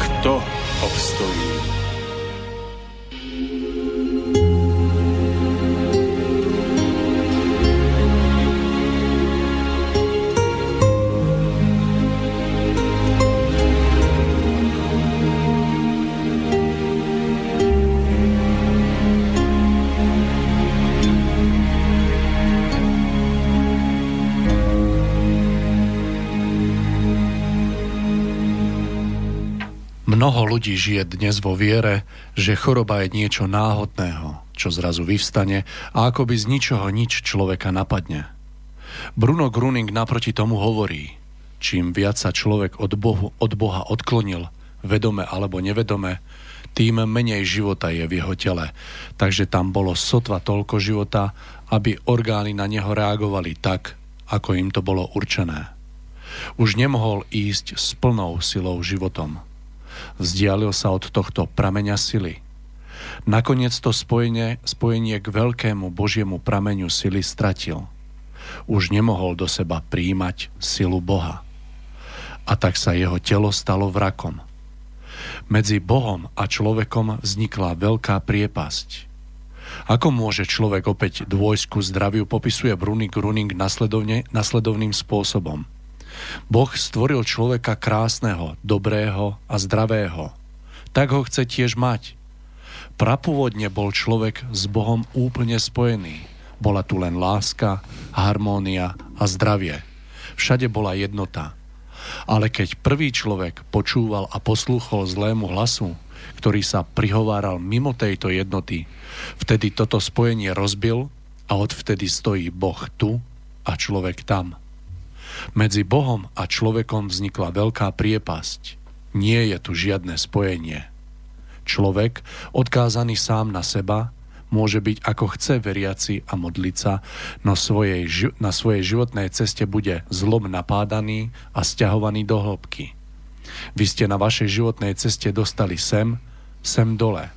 kto obstojí. Mnoho ľudí žije dnes vo viere, že choroba je niečo náhodného, čo zrazu vyvstane a akoby z ničoho nič človeka napadne. Bruno Gruning naproti tomu hovorí, čím viac sa človek od, Bohu, od Boha odklonil, vedome alebo nevedome, tým menej života je v jeho tele. Takže tam bolo sotva toľko života, aby orgány na neho reagovali tak, ako im to bolo určené. Už nemohol ísť s plnou silou životom. Vzdialil sa od tohto prameňa sily. Nakoniec to spojenie, spojenie k veľkému Božiemu prameňu sily stratil. Už nemohol do seba príjmať silu Boha. A tak sa jeho telo stalo vrakom. Medzi Bohom a človekom vznikla veľká priepasť. Ako môže človek opäť dôjsť ku zdraviu, popisuje Brunik Runing nasledovne, nasledovným spôsobom – Boh stvoril človeka krásneho, dobrého a zdravého. Tak ho chce tiež mať. Prapôvodne bol človek s Bohom úplne spojený. Bola tu len láska, harmónia a zdravie. Všade bola jednota. Ale keď prvý človek počúval a poslúchol zlému hlasu, ktorý sa prihováral mimo tejto jednoty, vtedy toto spojenie rozbil a odvtedy stojí Boh tu a človek tam. Medzi Bohom a človekom vznikla veľká priepasť. Nie je tu žiadne spojenie. Človek, odkázaný sám na seba, môže byť ako chce veriaci a modliť sa, no svojej, na svojej životnej ceste bude zlom napádaný a stiahovaný do hĺbky. Vy ste na vašej životnej ceste dostali sem, sem dole.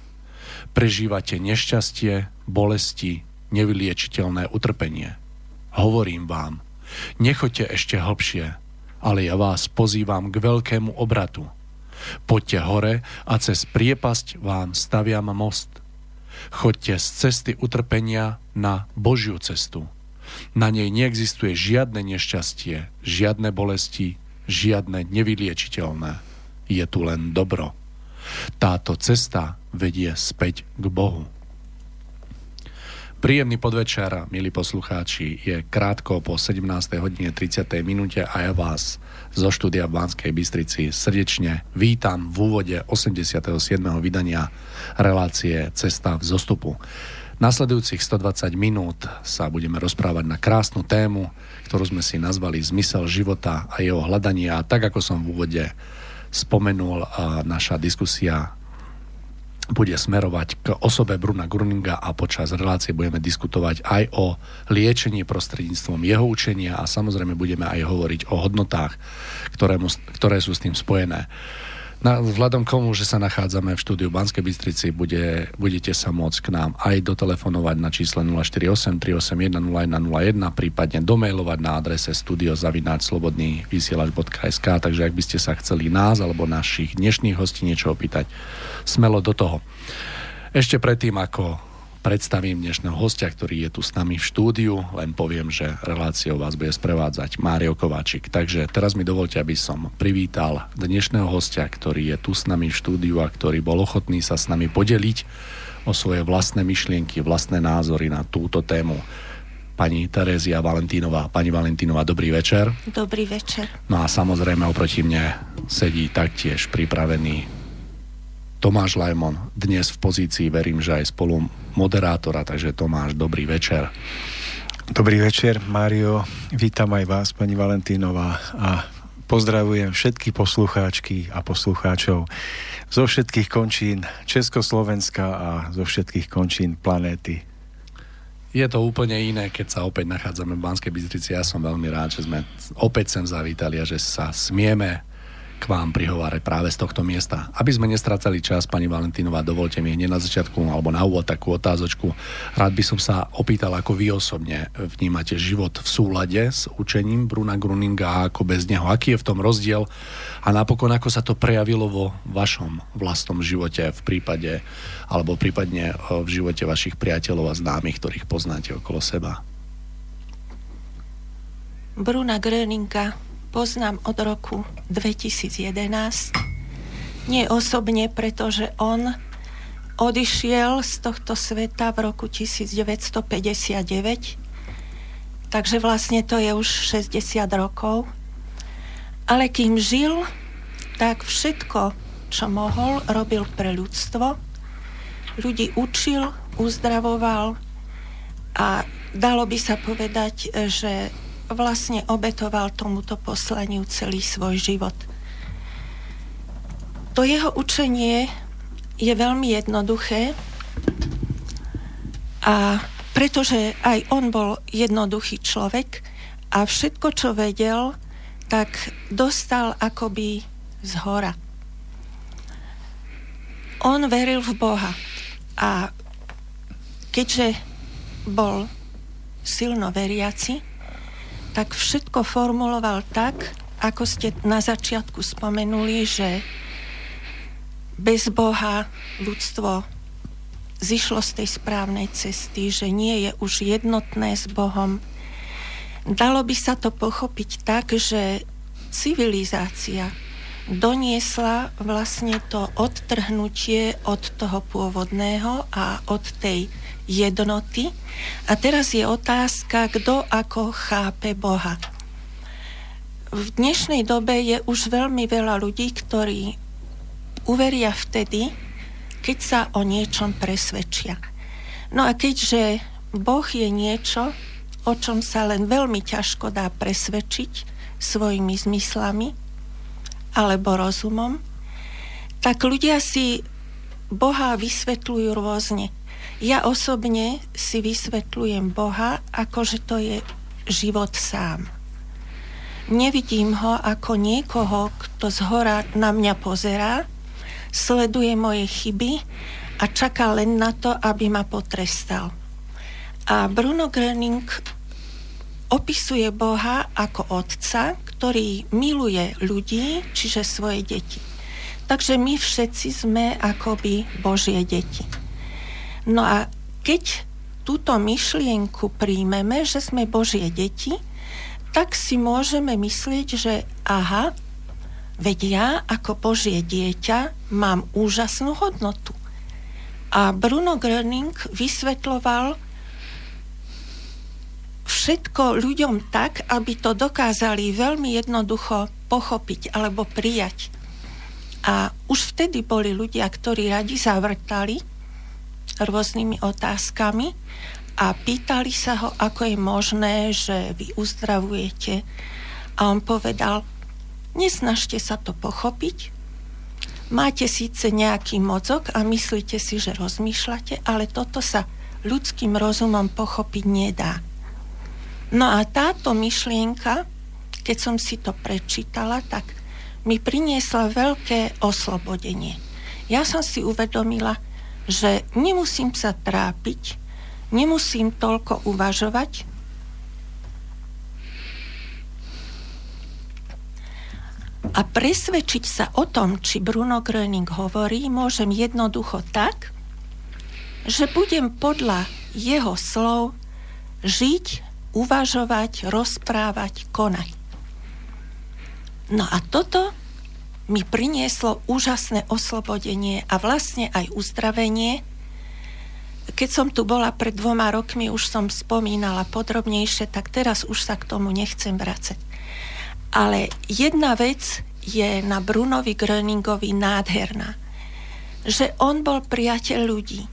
Prežívate nešťastie, bolesti, nevyliečiteľné utrpenie. Hovorím vám – Nechoďte ešte hlbšie, ale ja vás pozývam k veľkému obratu. Poďte hore a cez priepasť vám staviam most. Choďte z cesty utrpenia na Božiu cestu. Na nej neexistuje žiadne nešťastie, žiadne bolesti, žiadne nevyliečiteľné. Je tu len dobro. Táto cesta vedie späť k Bohu. Príjemný podvečer, milí poslucháči, je krátko po 17. hodine 30. minúte a ja vás zo štúdia v Banskej Bystrici srdečne vítam v úvode 87. vydania relácie Cesta v zostupu. Nasledujúcich 120 minút sa budeme rozprávať na krásnu tému, ktorú sme si nazvali Zmysel života a jeho hľadanie a tak ako som v úvode spomenul, naša diskusia bude smerovať k osobe Bruna Gruninga a počas relácie budeme diskutovať aj o liečení prostredníctvom jeho učenia a samozrejme budeme aj hovoriť o hodnotách, ktoré, mu, ktoré sú s tým spojené. Na, vzhľadom k tomu, že sa nachádzame v štúdiu Banskej Bystrici, bude, budete sa môcť k nám aj dotelefonovať na čísle 048 381 0101, prípadne domailovať na adrese studiozavináčslobodný vysielač.sk, takže ak by ste sa chceli nás alebo našich dnešných hostí niečo opýtať, smelo do toho. Ešte predtým, ako predstavím dnešného hostia, ktorý je tu s nami v štúdiu. Len poviem, že reláciou vás bude sprevádzať Mário Kováčik. Takže teraz mi dovolte, aby som privítal dnešného hostia, ktorý je tu s nami v štúdiu a ktorý bol ochotný sa s nami podeliť o svoje vlastné myšlienky, vlastné názory na túto tému pani Terézia Valentínová. Pani Valentínová, dobrý večer. Dobrý večer. No a samozrejme oproti mne sedí taktiež pripravený Tomáš Lajmon, dnes v pozícii, verím, že aj spolu moderátora, takže Tomáš, dobrý večer. Dobrý večer, Mário. Vítam aj vás, pani Valentínová a pozdravujem všetky poslucháčky a poslucháčov zo všetkých končín Československa a zo všetkých končín planéty je to úplne iné, keď sa opäť nachádzame v Banskej Bystrici. Ja som veľmi rád, že sme opäť sem zavítali a že sa smieme k vám prihovárať práve z tohto miesta. Aby sme nestracali čas, pani Valentínová, dovolte mi hneď na začiatku alebo na úvod takú otázočku. Rád by som sa opýtal, ako vy osobne vnímate život v súlade s učením Bruna Gruninga a ako bez neho. Aký je v tom rozdiel a napokon ako sa to prejavilo vo vašom vlastnom živote v prípade alebo prípadne v živote vašich priateľov a známych, ktorých poznáte okolo seba? Bruna Gröninga poznám od roku 2011. Nie osobne, pretože on odišiel z tohto sveta v roku 1959, takže vlastne to je už 60 rokov. Ale kým žil, tak všetko, čo mohol, robil pre ľudstvo. Ľudí učil, uzdravoval a dalo by sa povedať, že vlastne obetoval tomuto poslaniu celý svoj život. To jeho učenie je veľmi jednoduché a pretože aj on bol jednoduchý človek a všetko, čo vedel, tak dostal akoby z hora. On veril v Boha a keďže bol silno veriaci, tak všetko formuloval tak, ako ste na začiatku spomenuli, že bez Boha ľudstvo zišlo z tej správnej cesty, že nie je už jednotné s Bohom. Dalo by sa to pochopiť tak, že civilizácia doniesla vlastne to odtrhnutie od toho pôvodného a od tej jednoty. A teraz je otázka, kto ako chápe Boha. V dnešnej dobe je už veľmi veľa ľudí, ktorí uveria vtedy, keď sa o niečom presvedčia. No a keďže Boh je niečo, o čom sa len veľmi ťažko dá presvedčiť svojimi zmyslami alebo rozumom, tak ľudia si Boha vysvetľujú rôzne. Ja osobne si vysvetľujem Boha, ako že to je život sám. Nevidím ho ako niekoho, kto z hora na mňa pozerá, sleduje moje chyby a čaká len na to, aby ma potrestal. A Bruno Gröning opisuje Boha ako otca, ktorý miluje ľudí, čiže svoje deti. Takže my všetci sme akoby Božie deti. No a keď túto myšlienku príjmeme, že sme Božie deti, tak si môžeme myslieť, že aha, veď ja ako Božie dieťa mám úžasnú hodnotu. A Bruno Gröning vysvetloval všetko ľuďom tak, aby to dokázali veľmi jednoducho pochopiť alebo prijať. A už vtedy boli ľudia, ktorí radi zavrtali rôznymi otázkami a pýtali sa ho, ako je možné, že vy uzdravujete. A on povedal, nesnažte sa to pochopiť, máte síce nejaký mozog a myslíte si, že rozmýšľate, ale toto sa ľudským rozumom pochopiť nedá. No a táto myšlienka, keď som si to prečítala, tak mi priniesla veľké oslobodenie. Ja som si uvedomila, že nemusím sa trápiť, nemusím toľko uvažovať, A presvedčiť sa o tom, či Bruno Gröning hovorí, môžem jednoducho tak, že budem podľa jeho slov žiť, uvažovať, rozprávať, konať. No a toto mi prinieslo úžasné oslobodenie a vlastne aj uzdravenie. Keď som tu bola pred dvoma rokmi, už som spomínala podrobnejšie, tak teraz už sa k tomu nechcem vracať. Ale jedna vec je na Brunovi Gröningovi nádherná. Že on bol priateľ ľudí.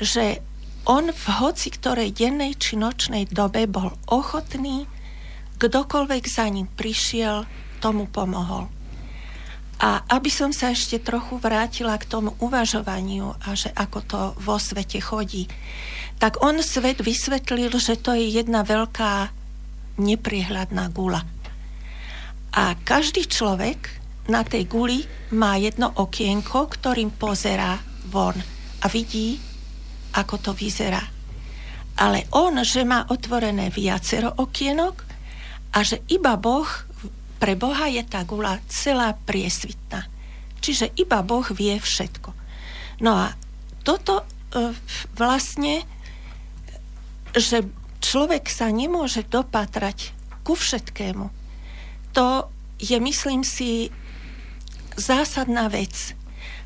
Že on v hoci ktorej dennej či nočnej dobe bol ochotný, kdokoľvek za ním prišiel, tomu pomohol. A aby som sa ešte trochu vrátila k tomu uvažovaniu a že ako to vo svete chodí, tak on svet vysvetlil, že to je jedna veľká nepriehľadná gula. A každý človek na tej guli má jedno okienko, ktorým pozerá von a vidí, ako to vyzerá. Ale on, že má otvorené viacero okienok a že iba Boh pre Boha je tá gula celá priesvitná. Čiže iba Boh vie všetko. No a toto e, vlastne, že človek sa nemôže dopatrať ku všetkému, to je, myslím si, zásadná vec.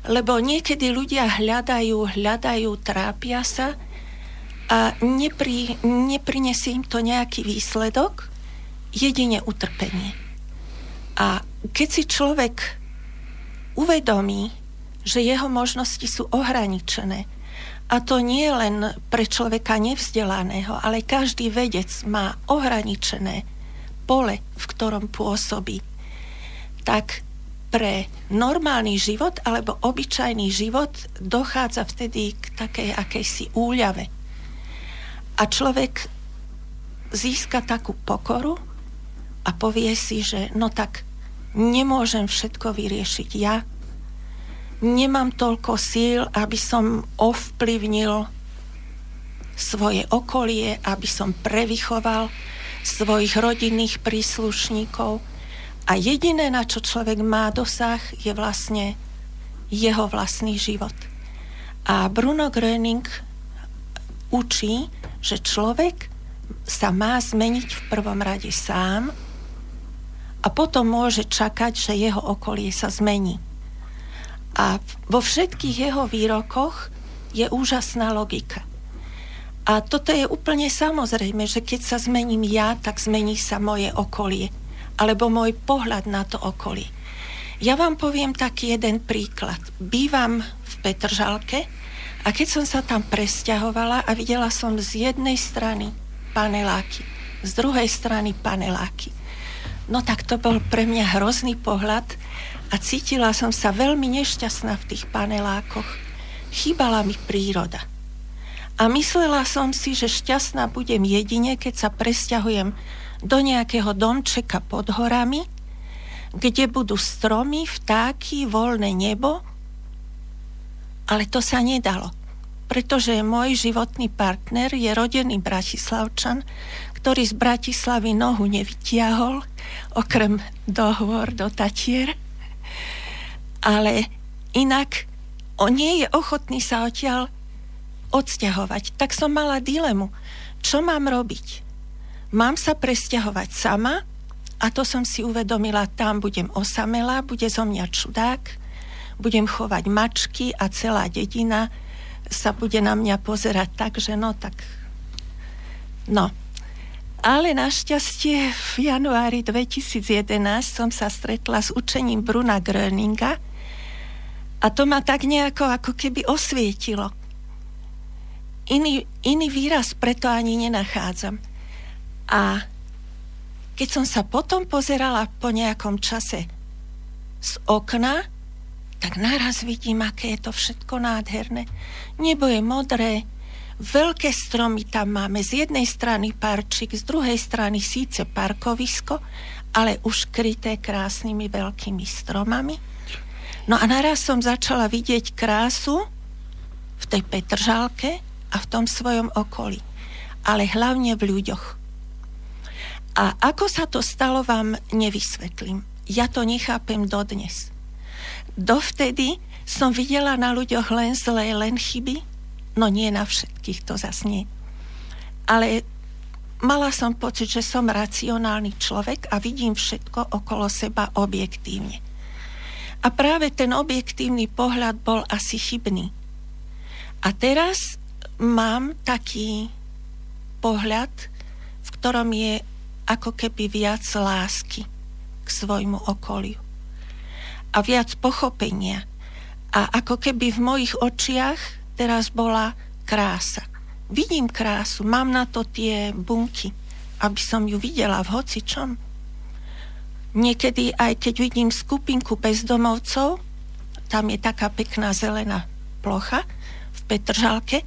Lebo niekedy ľudia hľadajú, hľadajú, trápia sa a nepri, neprinesie im to nejaký výsledok, jedine utrpenie. A keď si človek uvedomí, že jeho možnosti sú ohraničené, a to nie len pre človeka nevzdelaného, ale každý vedec má ohraničené pole, v ktorom pôsobí, tak pre normálny život alebo obyčajný život dochádza vtedy k takej akejsi úľave. A človek získa takú pokoru a povie si, že no tak nemôžem všetko vyriešiť ja. Nemám toľko síl, aby som ovplyvnil svoje okolie, aby som prevychoval svojich rodinných príslušníkov. A jediné, na čo človek má dosah, je vlastne jeho vlastný život. A Bruno Gröning učí, že človek sa má zmeniť v prvom rade sám, a potom môže čakať, že jeho okolie sa zmení. A vo všetkých jeho výrokoch je úžasná logika. A toto je úplne samozrejme, že keď sa zmením ja, tak zmení sa moje okolie. Alebo môj pohľad na to okolie. Ja vám poviem taký jeden príklad. Bývam v Petržalke a keď som sa tam presťahovala a videla som z jednej strany paneláky, z druhej strany paneláky No tak to bol pre mňa hrozný pohľad a cítila som sa veľmi nešťastná v tých panelákoch. Chýbala mi príroda. A myslela som si, že šťastná budem jedine, keď sa presťahujem do nejakého domčeka pod horami, kde budú stromy, vtáky, voľné nebo. Ale to sa nedalo, pretože môj životný partner je rodený bratislavčan, ktorý z Bratislavy nohu nevytiahol, okrem dohovor do Tatier. Ale inak on nie je ochotný sa odtiaľ odsťahovať. Tak som mala dilemu. Čo mám robiť? Mám sa presťahovať sama a to som si uvedomila, tam budem osamela, bude zo mňa čudák, budem chovať mačky a celá dedina sa bude na mňa pozerať tak, že no tak... No, ale našťastie v januári 2011 som sa stretla s učením Bruna Gröninga a to ma tak nejako ako keby osvietilo. Iný, iný výraz preto ani nenachádzam. A keď som sa potom pozerala po nejakom čase z okna, tak naraz vidím, aké je to všetko nádherné. Nebo je modré, Veľké stromy tam máme. Z jednej strany parčik, z druhej strany síce parkovisko, ale už kryté krásnymi veľkými stromami. No a naraz som začala vidieť krásu v tej Petržálke a v tom svojom okolí. Ale hlavne v ľuďoch. A ako sa to stalo, vám nevysvetlím. Ja to nechápem dodnes. Dovtedy som videla na ľuďoch len zlé, len chyby, No nie na všetkých, to nie. Ale mala som pocit, že som racionálny človek a vidím všetko okolo seba objektívne. A práve ten objektívny pohľad bol asi chybný. A teraz mám taký pohľad, v ktorom je ako keby viac lásky k svojmu okoliu. A viac pochopenia. A ako keby v mojich očiach teraz bola krása. Vidím krásu, mám na to tie bunky, aby som ju videla v hocičom. Niekedy aj keď vidím skupinku bezdomovcov, tam je taká pekná zelená plocha v Petržalke,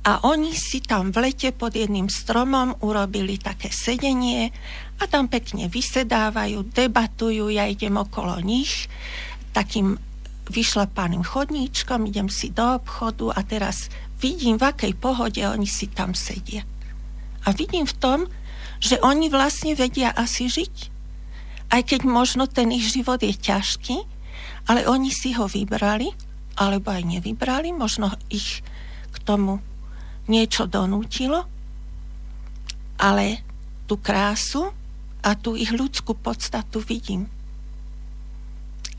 a oni si tam v lete pod jedným stromom urobili také sedenie a tam pekne vysedávajú, debatujú, ja idem okolo nich takým vyšlapaným chodníčkom, idem si do obchodu a teraz vidím, v akej pohode oni si tam sedia. A vidím v tom, že oni vlastne vedia asi žiť. Aj keď možno ten ich život je ťažký, ale oni si ho vybrali, alebo aj nevybrali, možno ich k tomu niečo donútilo, ale tú krásu a tú ich ľudskú podstatu vidím.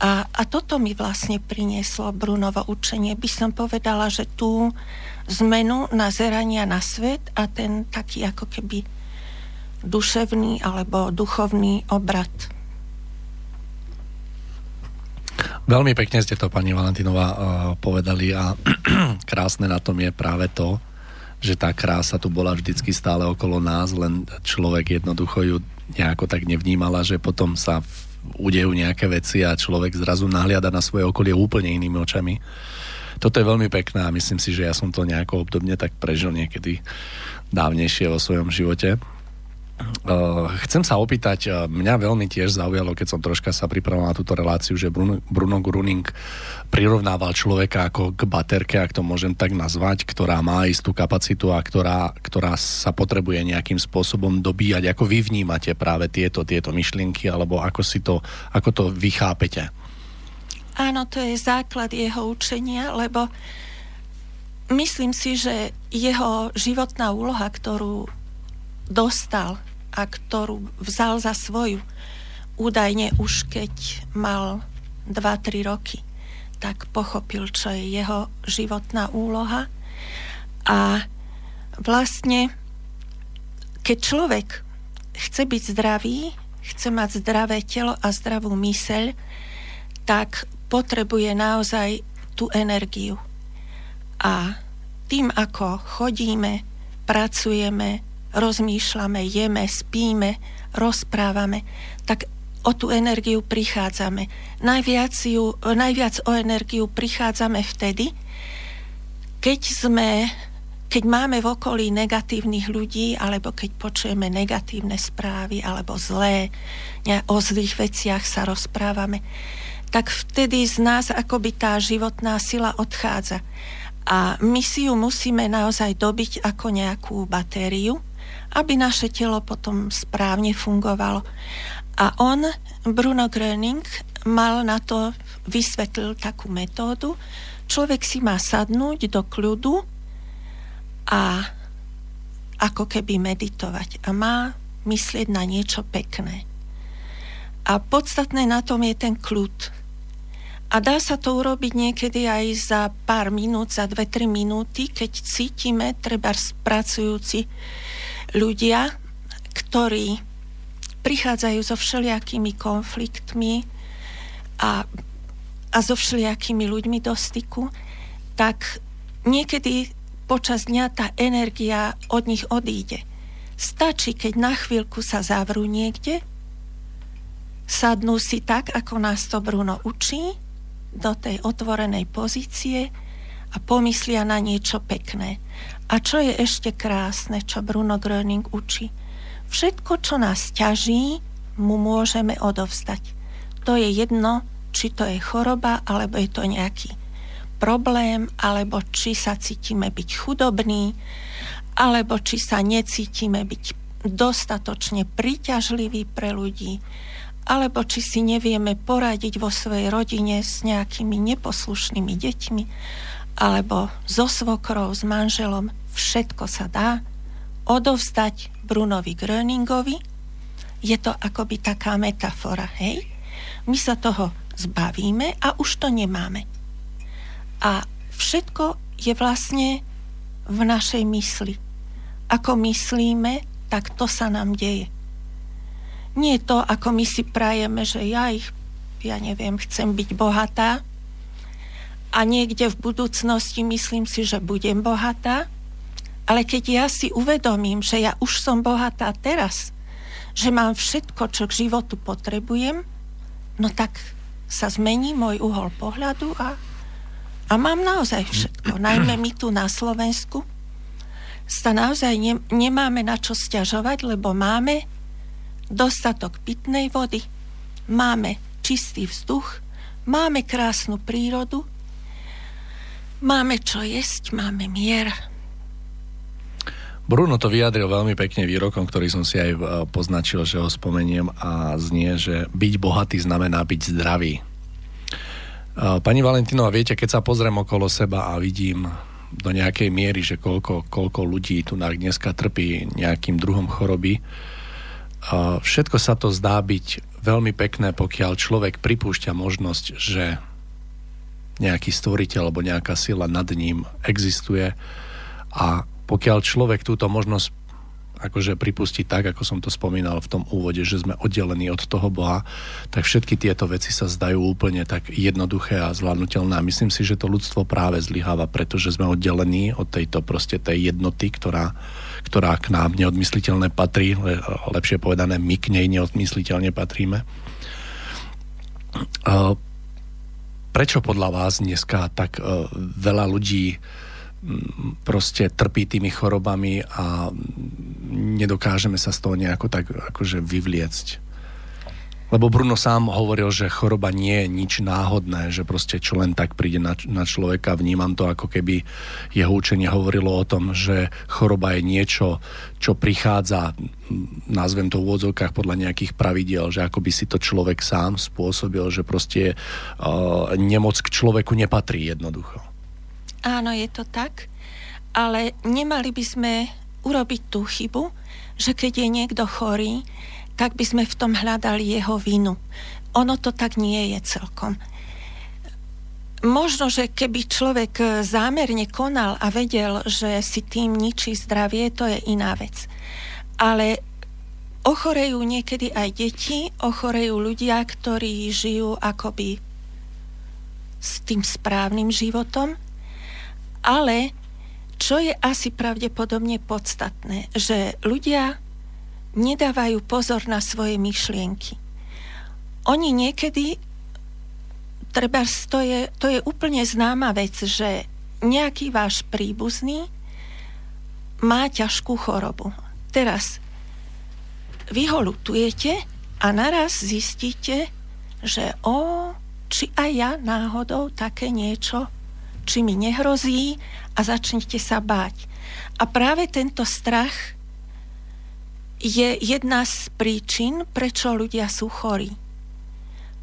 A, a toto mi vlastne prinieslo Brunovo učenie. By som povedala, že tú zmenu nazerania na svet a ten taký ako keby duševný alebo duchovný obrad. Veľmi pekne ste to, pani Valentínová, uh, povedali a krásne na tom je práve to, že tá krása tu bola vždycky stále okolo nás, len človek jednoducho ju nejako tak nevnímala, že potom sa udejú nejaké veci a človek zrazu nahliada na svoje okolie úplne inými očami. Toto je veľmi pekné a myslím si, že ja som to nejako obdobne tak prežil niekedy dávnejšie vo svojom živote. Uh, chcem sa opýtať, uh, mňa veľmi tiež zaujalo, keď som troška sa pripravoval na túto reláciu, že Bruno, Bruno Gruning prirovnával človeka ako k baterke, ak to môžem tak nazvať, ktorá má istú kapacitu a ktorá, ktorá sa potrebuje nejakým spôsobom dobíjať. Ako vy vnímate práve tieto, tieto myšlienky, alebo ako, si to, ako to vychápete? Áno, to je základ jeho učenia, lebo myslím si, že jeho životná úloha, ktorú dostal a ktorú vzal za svoju údajne už keď mal 2-3 roky, tak pochopil, čo je jeho životná úloha. A vlastne, keď človek chce byť zdravý, chce mať zdravé telo a zdravú myseľ, tak potrebuje naozaj tú energiu. A tým, ako chodíme, pracujeme, rozmýšľame, jeme, spíme, rozprávame, tak o tú energiu prichádzame. Najviac, ju, najviac o energiu prichádzame vtedy, keď sme keď máme v okolí negatívnych ľudí, alebo keď počujeme negatívne správy, alebo zlé, ne, o zlých veciach sa rozprávame, tak vtedy z nás akoby tá životná sila odchádza. A my si ju musíme naozaj dobiť ako nejakú batériu, aby naše telo potom správne fungovalo. A on, Bruno Gröning, mal na to, vysvetlil takú metódu. Človek si má sadnúť do kľudu a ako keby meditovať a má myslieť na niečo pekné. A podstatné na tom je ten kľud. A dá sa to urobiť niekedy aj za pár minút, za 2-3 minúty, keď cítime, treba spracujúci ľudia, ktorí prichádzajú so všelijakými konfliktmi a, a so všelijakými ľuďmi do styku, tak niekedy počas dňa tá energia od nich odíde. Stačí, keď na chvíľku sa zavrú niekde, sadnú si tak, ako nás to Bruno učí, do tej otvorenej pozície a pomyslia na niečo pekné. A čo je ešte krásne, čo Bruno Gröning učí? Všetko, čo nás ťaží, mu môžeme odovzdať. To je jedno, či to je choroba, alebo je to nejaký problém, alebo či sa cítime byť chudobní, alebo či sa necítime byť dostatočne príťažliví pre ľudí, alebo či si nevieme poradiť vo svojej rodine s nejakými neposlušnými deťmi, alebo so svokrou, s manželom, všetko sa dá odovzdať Brunovi Gröningovi. Je to akoby taká metafora, hej? My sa toho zbavíme a už to nemáme. A všetko je vlastne v našej mysli. Ako myslíme, tak to sa nám deje. Nie to, ako my si prajeme, že ja ich, ja neviem, chcem byť bohatá a niekde v budúcnosti myslím si, že budem bohatá, ale keď ja si uvedomím, že ja už som bohatá teraz, že mám všetko, čo k životu potrebujem, no tak sa zmení môj uhol pohľadu a, a mám naozaj všetko. Najmä my tu na Slovensku sa naozaj ne, nemáme na čo stiažovať, lebo máme dostatok pitnej vody, máme čistý vzduch, máme krásnu prírodu, máme čo jesť, máme mier. Bruno to vyjadril veľmi pekne výrokom, ktorý som si aj e, poznačil, že ho spomeniem a znie, že byť bohatý znamená byť zdravý. E, pani Valentinova, viete, keď sa pozriem okolo seba a vidím do nejakej miery, že koľko, koľko ľudí tu dneska trpí nejakým druhom choroby, Všetko sa to zdá byť veľmi pekné, pokiaľ človek pripúšťa možnosť, že nejaký stvoriteľ alebo nejaká sila nad ním existuje a pokiaľ človek túto možnosť akože pripustiť tak, ako som to spomínal v tom úvode, že sme oddelení od toho Boha, tak všetky tieto veci sa zdajú úplne tak jednoduché a zvládnutelné. A myslím si, že to ľudstvo práve zlyháva, pretože sme oddelení od tejto proste tej jednoty, ktorá, ktorá k nám neodmysliteľne patrí, lepšie povedané, my k nej neodmysliteľne patríme. Prečo podľa vás dneska tak e, veľa ľudí proste trpí tými chorobami a nedokážeme sa z toho nejako tak akože vyvliecť. Lebo Bruno sám hovoril, že choroba nie je nič náhodné, že proste čo len tak príde na, na človeka. Vnímam to ako keby jeho učenie hovorilo o tom, že choroba je niečo, čo prichádza, nazvem to v úvodzovkách podľa nejakých pravidiel, že ako by si to človek sám spôsobil, že proste uh, nemoc k človeku nepatrí jednoducho. Áno, je to tak, ale nemali by sme urobiť tú chybu, že keď je niekto chorý, tak by sme v tom hľadali jeho vinu. Ono to tak nie je celkom. Možno, že keby človek zámerne konal a vedel, že si tým ničí zdravie, to je iná vec. Ale ochorejú niekedy aj deti, ochorejú ľudia, ktorí žijú akoby s tým správnym životom ale čo je asi pravdepodobne podstatné, že ľudia nedávajú pozor na svoje myšlienky. Oni niekedy, treba, to je, to je úplne známa vec, že nejaký váš príbuzný má ťažkú chorobu. Teraz vy ho lutujete a naraz zistíte, že o, či aj ja náhodou také niečo či mi nehrozí a začnite sa báť. A práve tento strach je jedna z príčin, prečo ľudia sú chorí.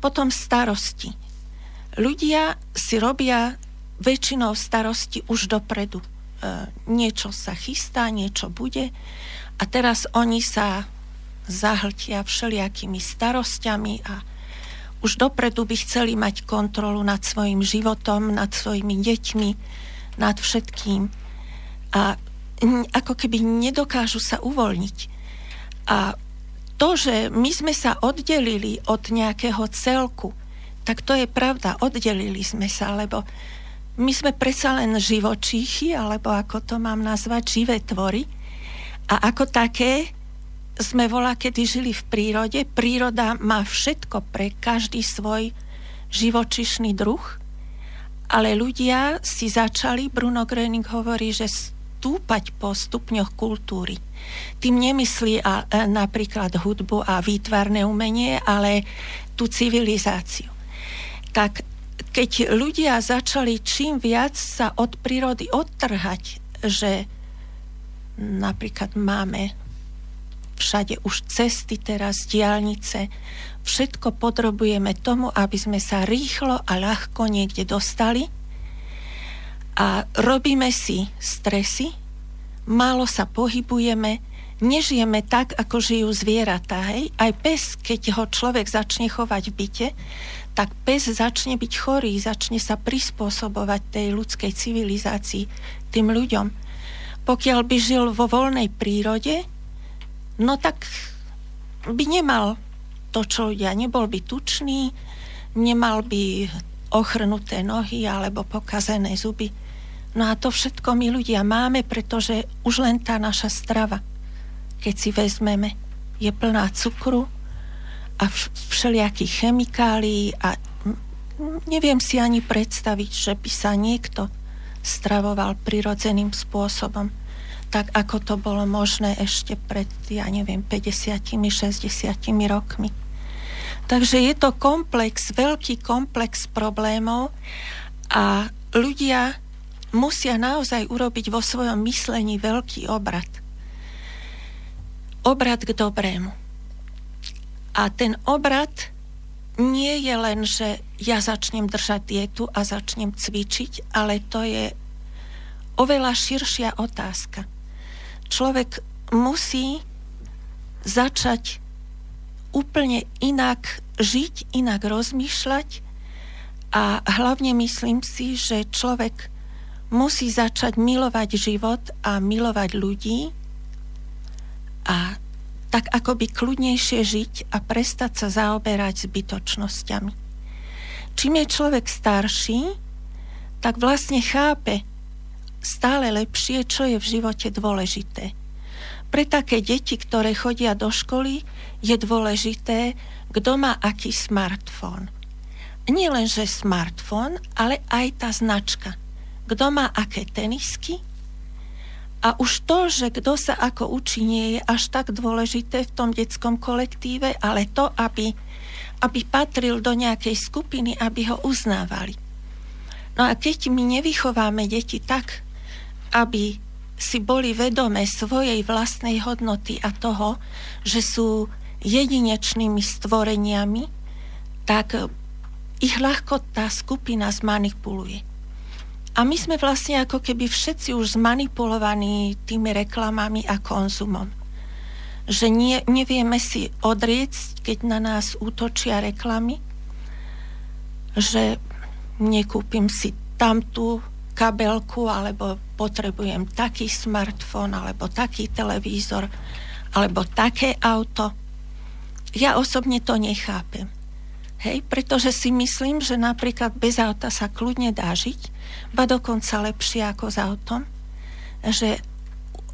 Potom starosti. Ľudia si robia väčšinou starosti už dopredu. E, niečo sa chystá, niečo bude a teraz oni sa zahltia všelijakými starostiami a už dopredu by chceli mať kontrolu nad svojim životom, nad svojimi deťmi, nad všetkým. A ako keby nedokážu sa uvoľniť. A to, že my sme sa oddelili od nejakého celku, tak to je pravda, oddelili sme sa, lebo my sme predsa len živočíchy, alebo ako to mám nazvať, živé tvory. A ako také sme volá, kedy žili v prírode. Príroda má všetko pre každý svoj živočišný druh, ale ľudia si začali, Bruno Gröning hovorí, že stúpať po stupňoch kultúry. Tým nemyslí a, a, napríklad hudbu a výtvarné umenie, ale tú civilizáciu. Tak keď ľudia začali čím viac sa od prírody odtrhať, že napríklad máme všade už cesty teraz, diálnice, všetko podrobujeme tomu, aby sme sa rýchlo a ľahko niekde dostali. A robíme si stresy, málo sa pohybujeme, nežijeme tak, ako žijú zvieratá. Hej? Aj pes, keď ho človek začne chovať v byte, tak pes začne byť chorý, začne sa prispôsobovať tej ľudskej civilizácii, tým ľuďom. Pokiaľ by žil vo voľnej prírode, no tak by nemal to, čo ľudia. Nebol by tučný, nemal by ochrnuté nohy alebo pokazené zuby. No a to všetko my ľudia máme, pretože už len tá naša strava, keď si vezmeme, je plná cukru, a všelijakých chemikálií a neviem si ani predstaviť, že by sa niekto stravoval prirodzeným spôsobom, tak ako to bolo možné ešte pred, ja neviem, 50-60 rokmi. Takže je to komplex, veľký komplex problémov a ľudia musia naozaj urobiť vo svojom myslení veľký obrad. Obrad k dobrému a ten obrad nie je len, že ja začnem držať dietu a začnem cvičiť, ale to je oveľa širšia otázka. Človek musí začať úplne inak žiť, inak rozmýšľať a hlavne myslím si, že človek musí začať milovať život a milovať ľudí a tak ako by kľudnejšie žiť a prestať sa zaoberať zbytočnosťami. Čím je človek starší, tak vlastne chápe stále lepšie, čo je v živote dôležité. Pre také deti, ktoré chodia do školy, je dôležité, kto má aký smartfón. Nie len, že smartfón, ale aj tá značka. Kto má aké tenisky, a už to, že kto sa ako učí, nie je až tak dôležité v tom detskom kolektíve, ale to, aby, aby patril do nejakej skupiny, aby ho uznávali. No a keď my nevychováme deti tak, aby si boli vedomé svojej vlastnej hodnoty a toho, že sú jedinečnými stvoreniami, tak ich ľahko tá skupina zmanipuluje. A my sme vlastne ako keby všetci už zmanipulovaní tými reklamami a konzumom. Že nie, nevieme si odrieť, keď na nás útočia reklamy, že nekúpim si tamtú kabelku, alebo potrebujem taký smartfón, alebo taký televízor, alebo také auto. Ja osobne to nechápem. Hej, pretože si myslím, že napríklad bez auta sa kľudne dá žiť, ba dokonca lepšie ako s autom, že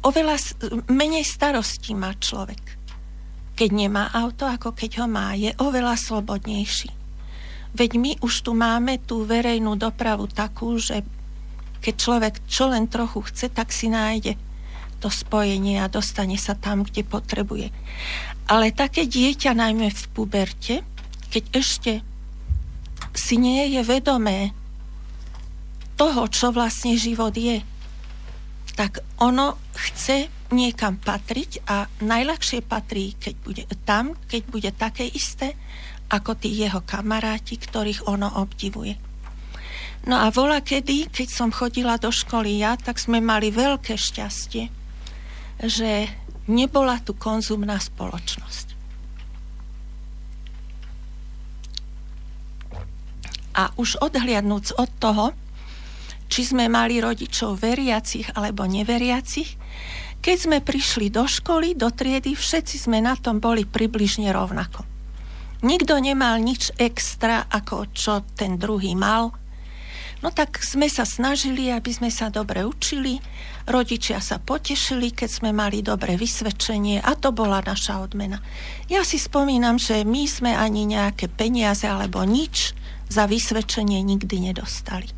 oveľa menej starostí má človek. Keď nemá auto, ako keď ho má, je oveľa slobodnejší. Veď my už tu máme tú verejnú dopravu takú, že keď človek čo len trochu chce, tak si nájde to spojenie a dostane sa tam, kde potrebuje. Ale také dieťa, najmä v puberte, keď ešte si nie je vedomé toho, čo vlastne život je, tak ono chce niekam patriť a najľahšie patrí keď bude, tam, keď bude také isté, ako tí jeho kamaráti, ktorých ono obdivuje. No a vola kedy, keď som chodila do školy ja, tak sme mali veľké šťastie, že nebola tu konzumná spoločnosť. A už odhliadnúc od toho, či sme mali rodičov veriacich alebo neveriacich, keď sme prišli do školy, do triedy, všetci sme na tom boli približne rovnako. Nikto nemal nič extra, ako čo ten druhý mal. No tak sme sa snažili, aby sme sa dobre učili, rodičia sa potešili, keď sme mali dobré vysvedčenie a to bola naša odmena. Ja si spomínam, že my sme ani nejaké peniaze alebo nič za vysvedčenie nikdy nedostali.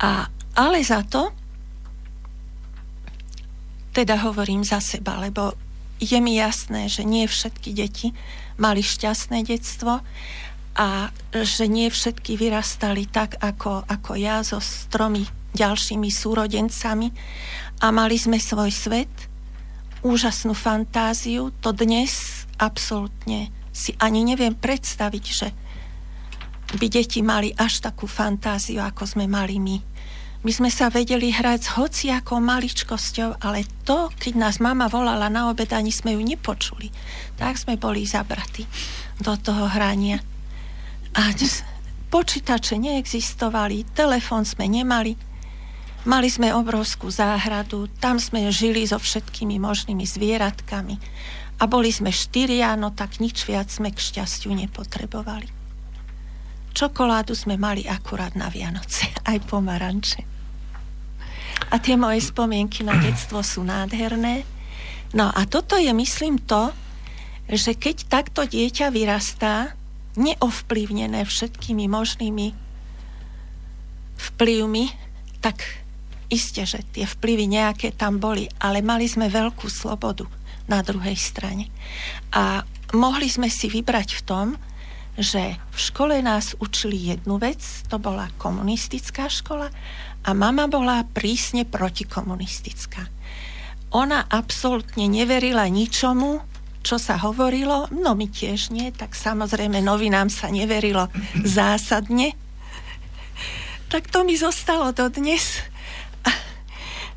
A, ale za to, teda hovorím za seba, lebo je mi jasné, že nie všetky deti mali šťastné detstvo a že nie všetky vyrastali tak ako, ako ja so stromi ďalšími súrodencami a mali sme svoj svet, úžasnú fantáziu, to dnes absolútne si ani neviem predstaviť, že by deti mali až takú fantáziu, ako sme mali my. My sme sa vedeli hrať s hociakou maličkosťou, ale to, keď nás mama volala na obed, ani sme ju nepočuli. Tak sme boli zabratí do toho hrania. A počítače neexistovali, telefón sme nemali. Mali sme obrovskú záhradu, tam sme žili so všetkými možnými zvieratkami. A boli sme štyria, no tak nič viac sme k šťastiu nepotrebovali. Čokoládu sme mali akurát na Vianoce, aj pomaranče. A tie moje spomienky na detstvo sú nádherné. No a toto je, myslím, to, že keď takto dieťa vyrastá, neovplyvnené všetkými možnými vplyvmi, tak iste, že tie vplyvy nejaké tam boli, ale mali sme veľkú slobodu na druhej strane. A mohli sme si vybrať v tom, že v škole nás učili jednu vec, to bola komunistická škola, a mama bola prísne protikomunistická. Ona absolútne neverila ničomu, čo sa hovorilo, no my tiež nie, tak samozrejme novinám sa neverilo zásadne. Tak to mi zostalo dodnes.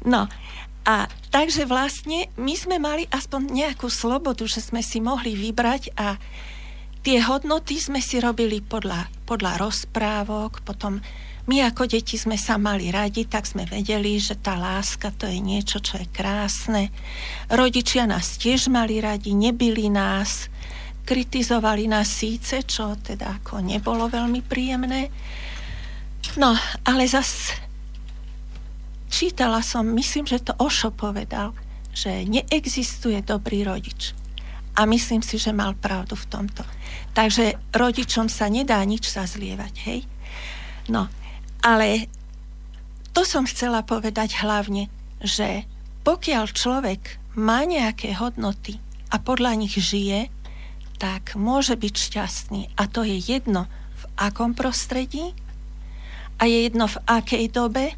No, a takže vlastne my sme mali aspoň nejakú slobodu, že sme si mohli vybrať a tie hodnoty sme si robili podľa, podľa rozprávok, potom my ako deti sme sa mali radi, tak sme vedeli, že tá láska to je niečo, čo je krásne. Rodičia nás tiež mali radi, nebili nás, kritizovali nás síce, čo teda ako nebolo veľmi príjemné. No, ale zas čítala som, myslím, že to Ošo povedal, že neexistuje dobrý rodič. A myslím si, že mal pravdu v tomto. Takže rodičom sa nedá nič zazlievať, hej? No, ale to som chcela povedať hlavne, že pokiaľ človek má nejaké hodnoty a podľa nich žije, tak môže byť šťastný. A to je jedno v akom prostredí a je jedno v akej dobe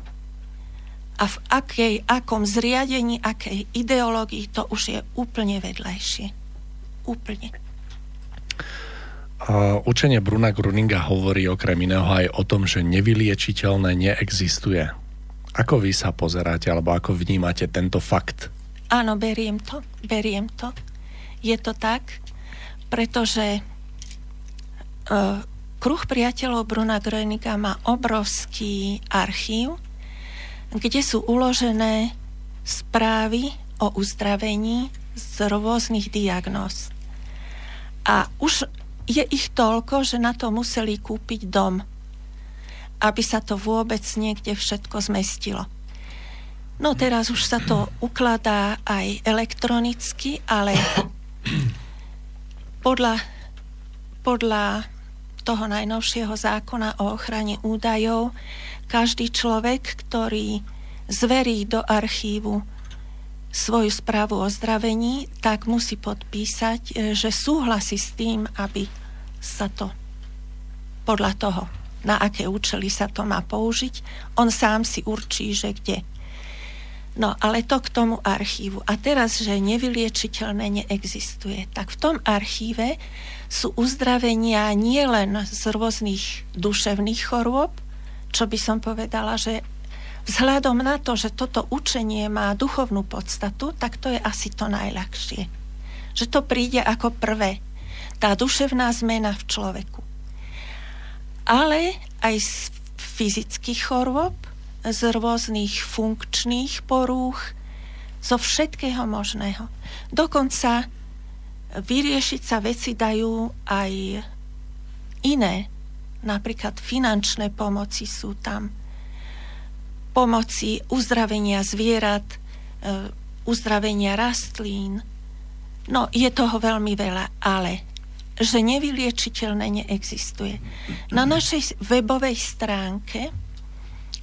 a v akej, akom zriadení, akej ideológii, to už je úplne vedľajšie. Úplne. Učenie Bruna Gruninga hovorí okrem iného aj o tom, že nevyliečiteľné neexistuje. Ako vy sa pozeráte, alebo ako vnímate tento fakt? Áno, beriem to, beriem to. Je to tak, pretože uh, kruh priateľov Bruna Gruninga má obrovský archív, kde sú uložené správy o uzdravení z rôznych diagnóz. A už je ich toľko, že na to museli kúpiť dom, aby sa to vôbec niekde všetko zmestilo. No teraz už sa to ukladá aj elektronicky, ale podľa, podľa toho najnovšieho zákona o ochrane údajov každý človek, ktorý zverí do archívu svoju správu o zdravení, tak musí podpísať, e, že súhlasí s tým, aby sa to podľa toho, na aké účely sa to má použiť, on sám si určí, že kde. No, ale to k tomu archívu. A teraz, že nevyliečiteľné neexistuje, tak v tom archíve sú uzdravenia nielen z rôznych duševných chorôb, čo by som povedala, že vzhľadom na to, že toto učenie má duchovnú podstatu, tak to je asi to najľahšie. Že to príde ako prvé. Tá duševná zmena v človeku. Ale aj z fyzických chorôb, z rôznych funkčných porúch, zo všetkého možného. Dokonca vyriešiť sa veci dajú aj iné. Napríklad finančné pomoci sú tam pomoci uzdravenia zvierat, e, uzdravenia rastlín. No, je toho veľmi veľa, ale že nevyliečiteľné neexistuje. Na našej webovej stránke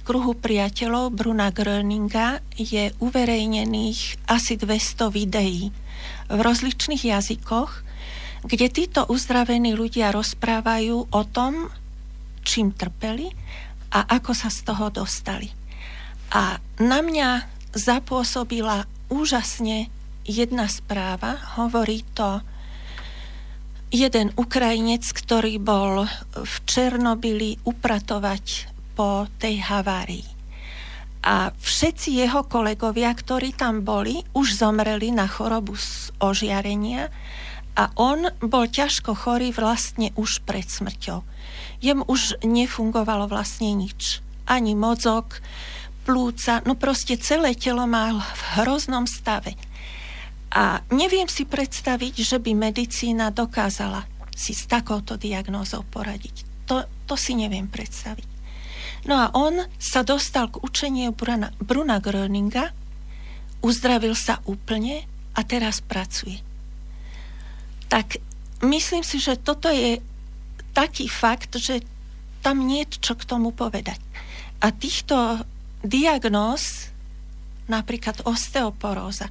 kruhu priateľov Bruna Gröninga je uverejnených asi 200 videí v rozličných jazykoch, kde títo uzdravení ľudia rozprávajú o tom, čím trpeli a ako sa z toho dostali. A na mňa zapôsobila úžasne jedna správa, hovorí to jeden Ukrajinec, ktorý bol v Černobyli upratovať po tej havárii. A všetci jeho kolegovia, ktorí tam boli, už zomreli na chorobu z ožiarenia a on bol ťažko chorý vlastne už pred smrťou. Jem už nefungovalo vlastne nič. Ani mozog, plúca, no proste celé telo mal v hroznom stave. A neviem si predstaviť, že by medicína dokázala si s takouto diagnózou poradiť. To, to si neviem predstaviť. No a on sa dostal k učeniu Bruna, Bruna Gröninga, uzdravil sa úplne a teraz pracuje. Tak myslím si, že toto je taký fakt, že tam nie k tomu povedať. A týchto diagnóz, napríklad osteoporóza,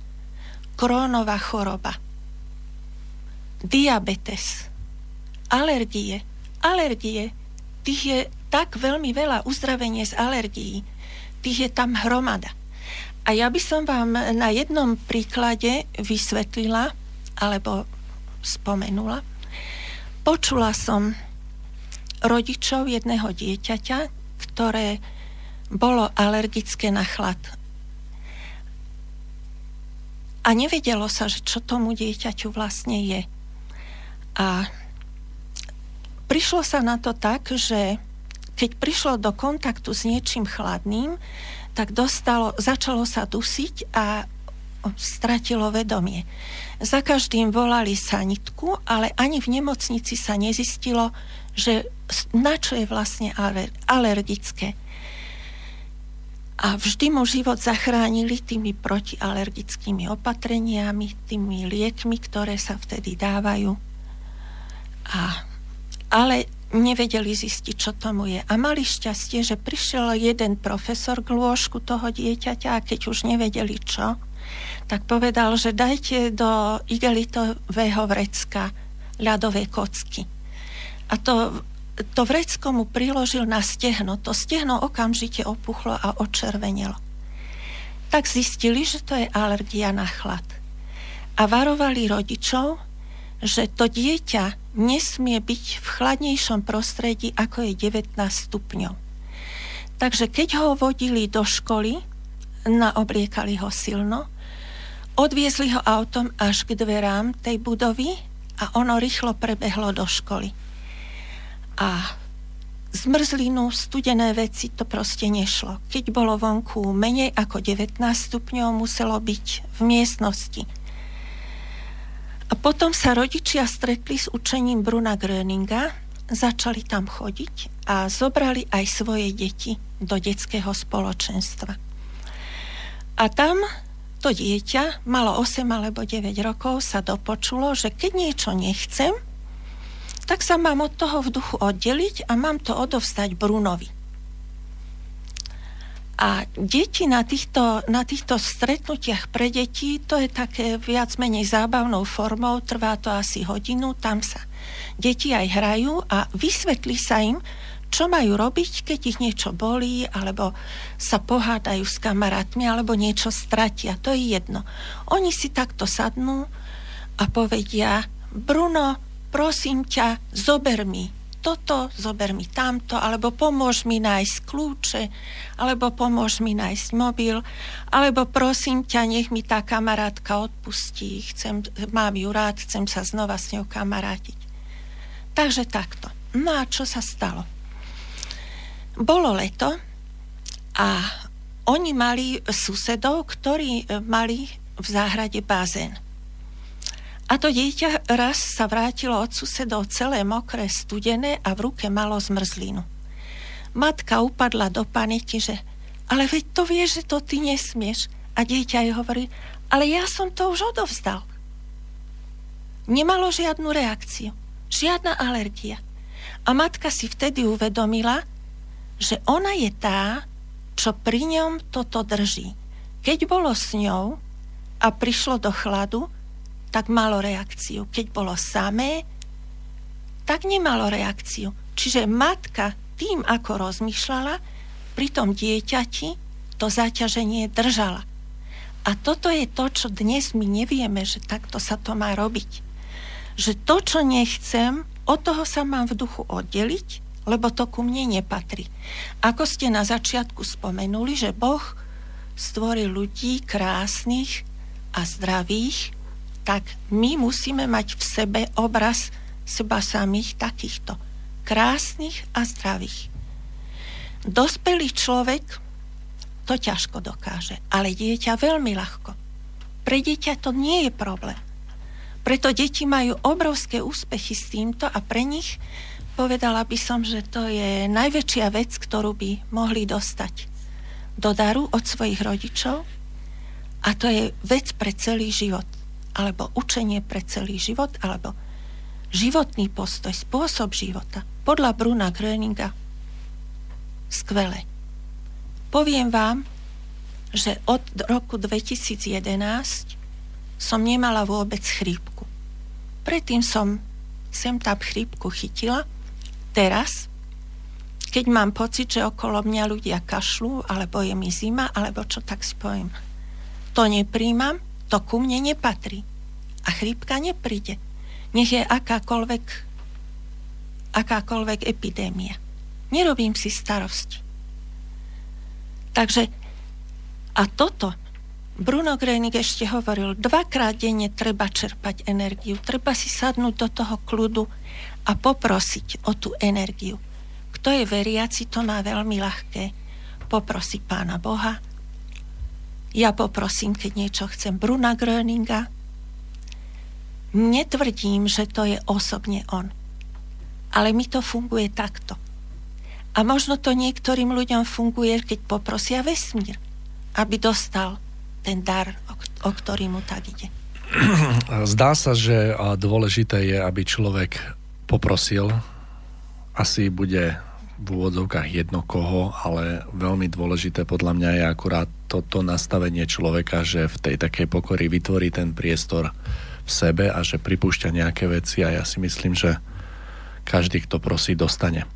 krónová choroba, diabetes, alergie, alergie, tých je tak veľmi veľa uzdravenie z alergií. Tých je tam hromada. A ja by som vám na jednom príklade vysvetlila, alebo spomenula. Počula som rodičov jedného dieťaťa, ktoré bolo alergické na chlad. A nevedelo sa, že čo tomu dieťaťu vlastne je. A prišlo sa na to tak, že keď prišlo do kontaktu s niečím chladným, tak dostalo, začalo sa dusiť a stratilo vedomie. Za každým volali sanitku, ale ani v nemocnici sa nezistilo, že na čo je vlastne alergické. A vždy mu život zachránili tými protialergickými opatreniami, tými liekmi, ktoré sa vtedy dávajú. A, ale nevedeli zistiť, čo tomu je. A mali šťastie, že prišiel jeden profesor k lôžku toho dieťaťa a keď už nevedeli čo, tak povedal, že dajte do igelitového vrecka ľadové kocky. A to, to vrecko mu priložil na stehno. To stehno okamžite opuchlo a očervenelo. Tak zistili, že to je alergia na chlad. A varovali rodičov, že to dieťa nesmie byť v chladnejšom prostredí, ako je 19 stupňov. Takže keď ho vodili do školy, naobliekali ho silno, odviezli ho autom až k dverám tej budovy a ono rýchlo prebehlo do školy. A zmrzlinu, studené veci, to proste nešlo. Keď bolo vonku menej ako 19 stupňov, muselo byť v miestnosti a potom sa rodičia stretli s učením Bruna Gröninga, začali tam chodiť a zobrali aj svoje deti do detského spoločenstva. A tam to dieťa, malo 8 alebo 9 rokov, sa dopočulo, že keď niečo nechcem, tak sa mám od toho v duchu oddeliť a mám to odovstať Brunovi. A deti na týchto, na týchto stretnutiach pre deti, to je také viac menej zábavnou formou, trvá to asi hodinu, tam sa deti aj hrajú a vysvetlí sa im, čo majú robiť, keď ich niečo bolí, alebo sa pohádajú s kamarátmi, alebo niečo stratia. To je jedno. Oni si takto sadnú a povedia, Bruno, prosím ťa, zober mi toto, zober mi tamto, alebo pomôž mi nájsť kľúče, alebo pomôž mi nájsť mobil, alebo prosím ťa, nech mi tá kamarátka odpustí, chcem, mám ju rád, chcem sa znova s ňou kamarátiť. Takže takto. No a čo sa stalo? Bolo leto a oni mali susedov, ktorí mali v záhrade bazén. A to dieťa raz sa vrátilo od susedov celé mokré, studené a v ruke malo zmrzlinu. Matka upadla do paniky, že ale veď to vieš, že to ty nesmieš. A dieťa jej hovorí, ale ja som to už odovzdal. Nemalo žiadnu reakciu, žiadna alergia. A matka si vtedy uvedomila, že ona je tá, čo pri ňom toto drží. Keď bolo s ňou a prišlo do chladu, tak malo reakciu. Keď bolo samé, tak nemalo reakciu. Čiže matka tým, ako rozmýšľala, pri tom dieťati to zaťaženie držala. A toto je to, čo dnes my nevieme, že takto sa to má robiť. Že to, čo nechcem, od toho sa mám v duchu oddeliť, lebo to ku mne nepatrí. Ako ste na začiatku spomenuli, že Boh stvoril ľudí krásnych a zdravých, tak my musíme mať v sebe obraz seba samých takýchto krásnych a zdravých. Dospelý človek to ťažko dokáže, ale dieťa veľmi ľahko. Pre dieťa to nie je problém. Preto deti majú obrovské úspechy s týmto a pre nich povedala by som, že to je najväčšia vec, ktorú by mohli dostať do daru od svojich rodičov a to je vec pre celý život alebo učenie pre celý život alebo životný postoj, spôsob života. Podľa Bruna Gröninga skvelé. Poviem vám, že od roku 2011 som nemala vôbec chrípku. Predtým som sem tam chrípku chytila. Teraz, keď mám pocit, že okolo mňa ľudia kašľú, alebo je mi zima, alebo čo, tak si poviem. To nepríjmam, to ku mne nepatrí. A chrípka nepríde. Nech je akákoľvek, akákoľvek epidémia. Nerobím si starosť. Takže a toto Bruno Grenig ešte hovoril, dvakrát denne treba čerpať energiu, treba si sadnúť do toho kľudu a poprosiť o tú energiu. Kto je veriaci, to má veľmi ľahké. Poprosi pána Boha. Ja poprosím, keď niečo chcem, Bruna Gröninga. Netvrdím, že to je osobne on. Ale mi to funguje takto. A možno to niektorým ľuďom funguje, keď poprosia vesmír, aby dostal ten dar, o, o ktorý mu tak ide. Zdá sa, že dôležité je, aby človek poprosil, asi bude v úvodzovkách jedno koho, ale veľmi dôležité podľa mňa je akurát toto nastavenie človeka, že v tej takej pokory vytvorí ten priestor v sebe a že pripúšťa nejaké veci a ja si myslím, že každý, kto prosí, dostane.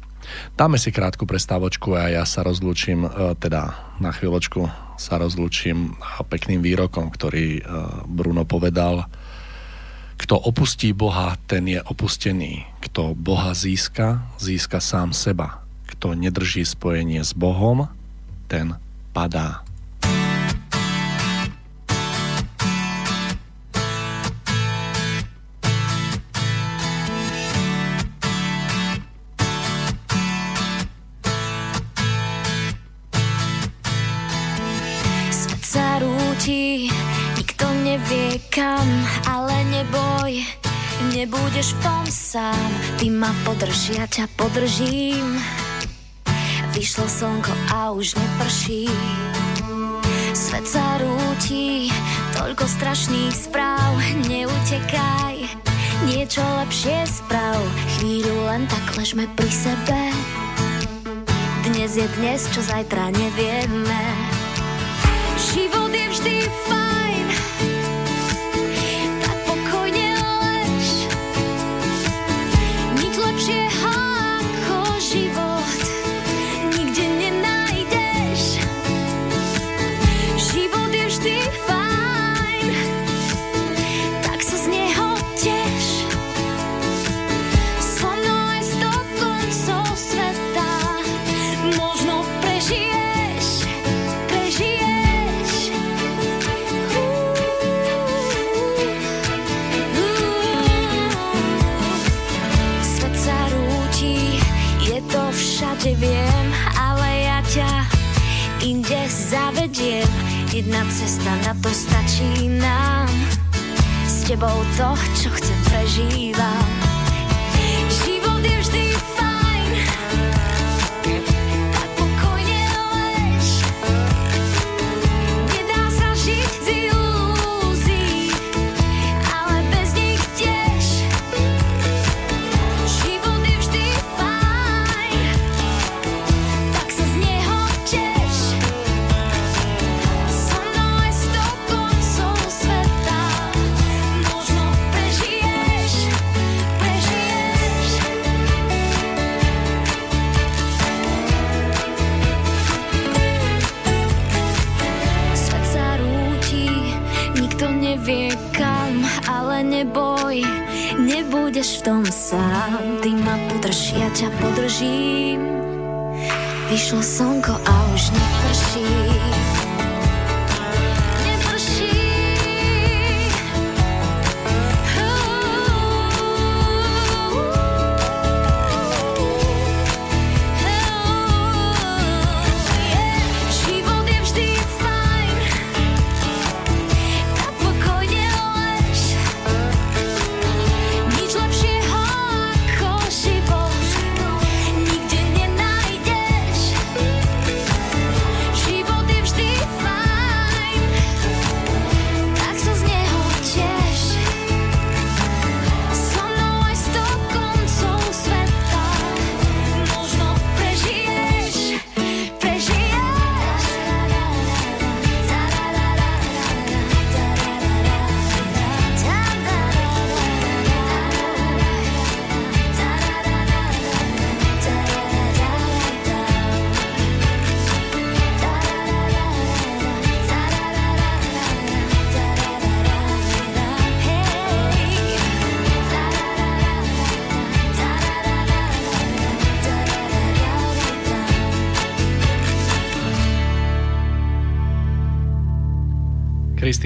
Dáme si krátku prestávočku a ja sa rozlúčim, e, teda na chvíľočku sa rozlúčim pekným výrokom, ktorý e, Bruno povedal. Kto opustí Boha, ten je opustený. Kto Boha získa, získa sám seba. Kto nedrží spojenie s Bohom, ten padá. nebudeš v tom sám. Ty ma podrž, ja ťa podržím. Vyšlo slnko a už neprší. Svet sa rúti, toľko strašných správ, neutekaj. Niečo lepšie sprav, chvíľu len tak ležme pri sebe. Dnes je dnes, čo zajtra nevieme. Život je vždy fajn. Jedna cesta, na to stačí nám. S tebou to, čo chcem prežívať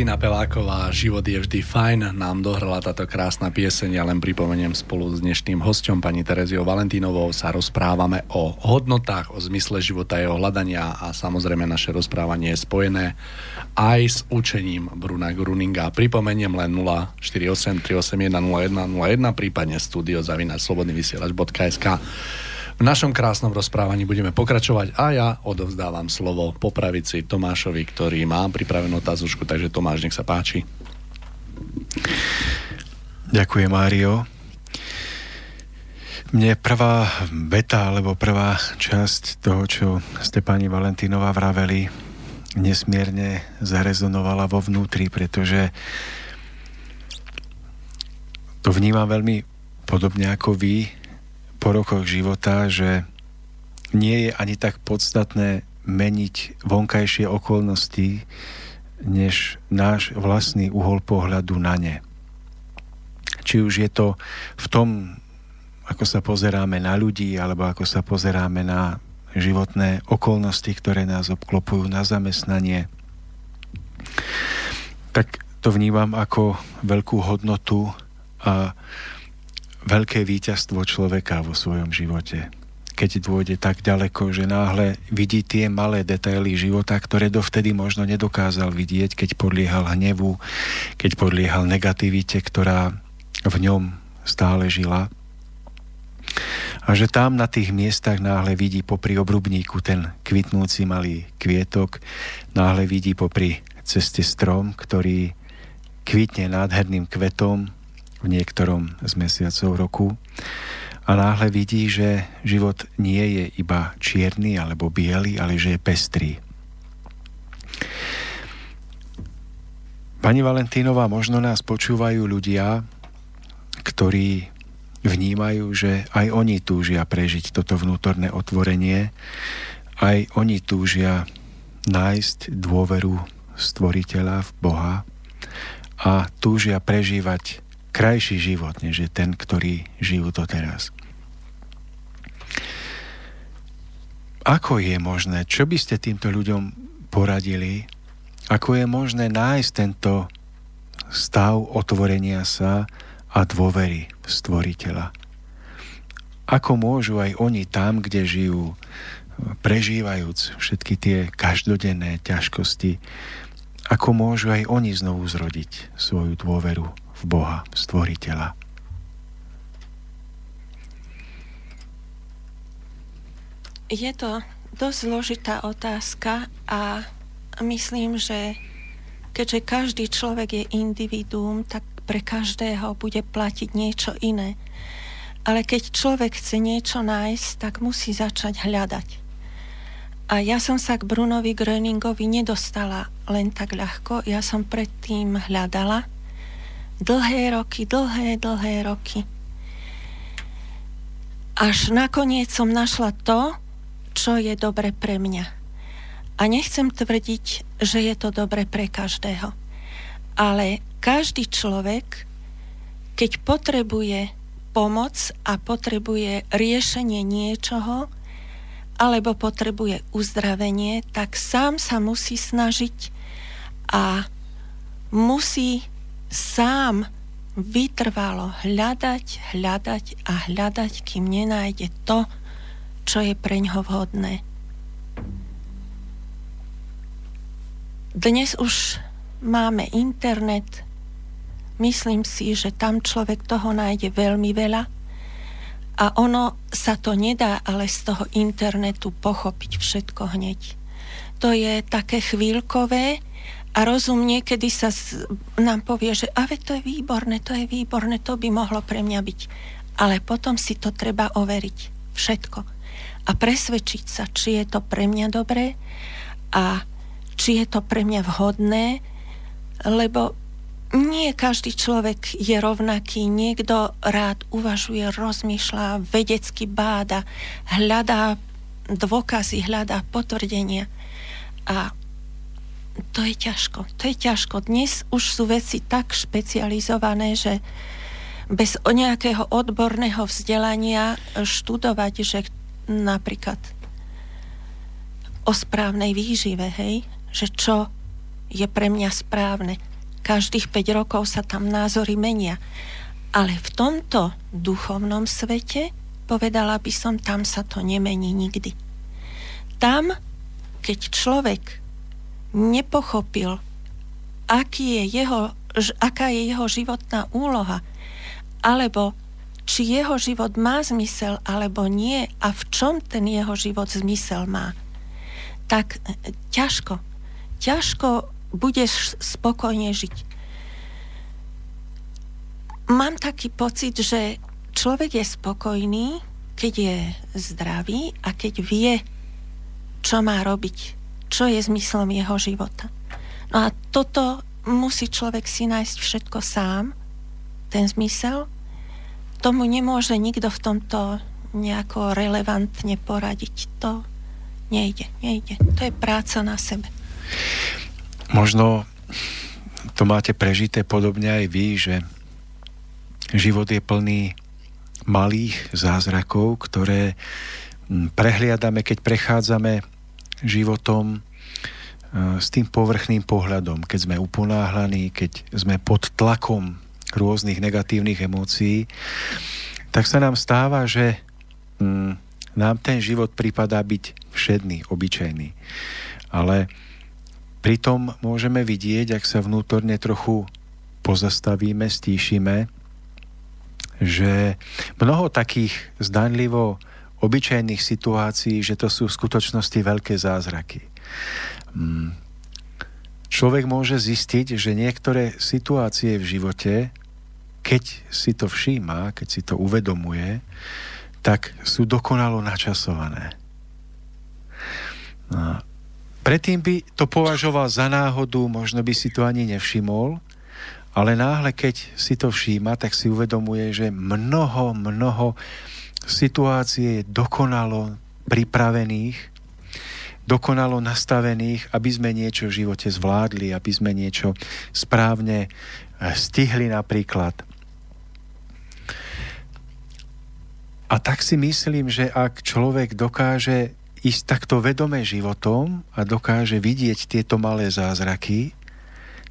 Kristýna Peláková, Život je vždy fajn, nám dohrala táto krásna pieseň. Ja len pripomeniem spolu s dnešným hostom, pani Tereziou Valentínovou, sa rozprávame o hodnotách, o zmysle života, jeho hľadania a samozrejme naše rozprávanie je spojené aj s učením Bruna Gruninga. Pripomeniem len 048 381 0101, prípadne studio zavinač slobodnyvysielač.sk. V našom krásnom rozprávaní budeme pokračovať a ja odovzdávam slovo po Tomášovi, ktorý má pripravenú otázočku, takže Tomáš, nech sa páči. Ďakujem, Mário. Mne prvá beta, alebo prvá časť toho, čo ste pani Valentínová vraveli, nesmierne zarezonovala vo vnútri, pretože to vnímam veľmi podobne ako vy, po rokoch života, že nie je ani tak podstatné meniť vonkajšie okolnosti, než náš vlastný uhol pohľadu na ne. Či už je to v tom, ako sa pozeráme na ľudí, alebo ako sa pozeráme na životné okolnosti, ktoré nás obklopujú na zamestnanie, tak to vnímam ako veľkú hodnotu a veľké víťazstvo človeka vo svojom živote. Keď dôjde tak ďaleko, že náhle vidí tie malé detaily života, ktoré dovtedy možno nedokázal vidieť, keď podliehal hnevu, keď podliehal negativite, ktorá v ňom stále žila. A že tam na tých miestach náhle vidí popri obrubníku ten kvitnúci malý kvietok, náhle vidí popri ceste strom, ktorý kvitne nádherným kvetom, v niektorom z mesiacov roku a náhle vidí, že život nie je iba čierny alebo biely, ale že je pestrý. Pani Valentínová, možno nás počúvajú ľudia, ktorí vnímajú, že aj oni túžia prežiť toto vnútorné otvorenie, aj oni túžia nájsť dôveru stvoriteľa v Boha a túžia prežívať krajší život, než je ten, ktorý žijú doteraz. Ako je možné, čo by ste týmto ľuďom poradili, ako je možné nájsť tento stav otvorenia sa a dôvery stvoriteľa? Ako môžu aj oni tam, kde žijú, prežívajúc všetky tie každodenné ťažkosti, ako môžu aj oni znovu zrodiť svoju dôveru v Boha, stvoriteľa. Je to dosť zložitá otázka a myslím, že keďže každý človek je individuum, tak pre každého bude platiť niečo iné. Ale keď človek chce niečo nájsť, tak musí začať hľadať. A ja som sa k Brunovi Gröningovi nedostala len tak ľahko. Ja som predtým hľadala dlhé roky, dlhé, dlhé roky. Až nakoniec som našla to, čo je dobre pre mňa. A nechcem tvrdiť, že je to dobre pre každého. Ale každý človek, keď potrebuje pomoc a potrebuje riešenie niečoho, alebo potrebuje uzdravenie, tak sám sa musí snažiť a musí sám vytrvalo hľadať, hľadať a hľadať, kým nenájde to, čo je pre ňo vhodné. Dnes už máme internet. Myslím si, že tam človek toho nájde veľmi veľa a ono sa to nedá ale z toho internetu pochopiť všetko hneď. To je také chvíľkové, a rozum niekedy sa z, nám povie, že ave to je výborné, to je výborné, to by mohlo pre mňa byť. Ale potom si to treba overiť. Všetko. A presvedčiť sa, či je to pre mňa dobré a či je to pre mňa vhodné, lebo nie každý človek je rovnaký. Niekto rád uvažuje, rozmýšľa, vedecky báda, hľadá dôkazy, hľadá potvrdenia. A to je ťažko. To je ťažko. Dnes už sú veci tak špecializované, že bez nejakého odborného vzdelania študovať, že napríklad o správnej výžive, hej, že čo je pre mňa správne. Každých 5 rokov sa tam názory menia. Ale v tomto duchovnom svete, povedala by som, tam sa to nemení nikdy. Tam, keď človek nepochopil, aký je jeho, aká je jeho životná úloha, alebo či jeho život má zmysel alebo nie a v čom ten jeho život zmysel má, tak e, ťažko, ťažko budeš spokojne žiť. Mám taký pocit, že človek je spokojný, keď je zdravý a keď vie, čo má robiť, čo je zmyslom jeho života. No a toto musí človek si nájsť všetko sám, ten zmysel. Tomu nemôže nikto v tomto nejako relevantne poradiť. To nejde, nejde. To je práca na sebe. Možno to máte prežité podobne aj vy, že život je plný malých zázrakov, ktoré prehliadame, keď prechádzame životom hm, s tým povrchným pohľadom, keď sme uponáhlaní, keď sme pod tlakom rôznych negatívnych emócií, tak sa nám stáva, že hm, nám ten život prípada byť všedný, obyčajný. Ale Pritom môžeme vidieť, ak sa vnútorne trochu pozastavíme, stíšime, že mnoho takých zdanlivo obyčajných situácií, že to sú v skutočnosti veľké zázraky. Mm. Človek môže zistiť, že niektoré situácie v živote, keď si to všíma, keď si to uvedomuje, tak sú dokonalo načasované. No Predtým by to považoval za náhodu, možno by si to ani nevšimol, ale náhle, keď si to všíma, tak si uvedomuje, že mnoho, mnoho situácií je dokonalo pripravených, dokonalo nastavených, aby sme niečo v živote zvládli, aby sme niečo správne eh, stihli napríklad. A tak si myslím, že ak človek dokáže ísť takto vedome životom a dokáže vidieť tieto malé zázraky,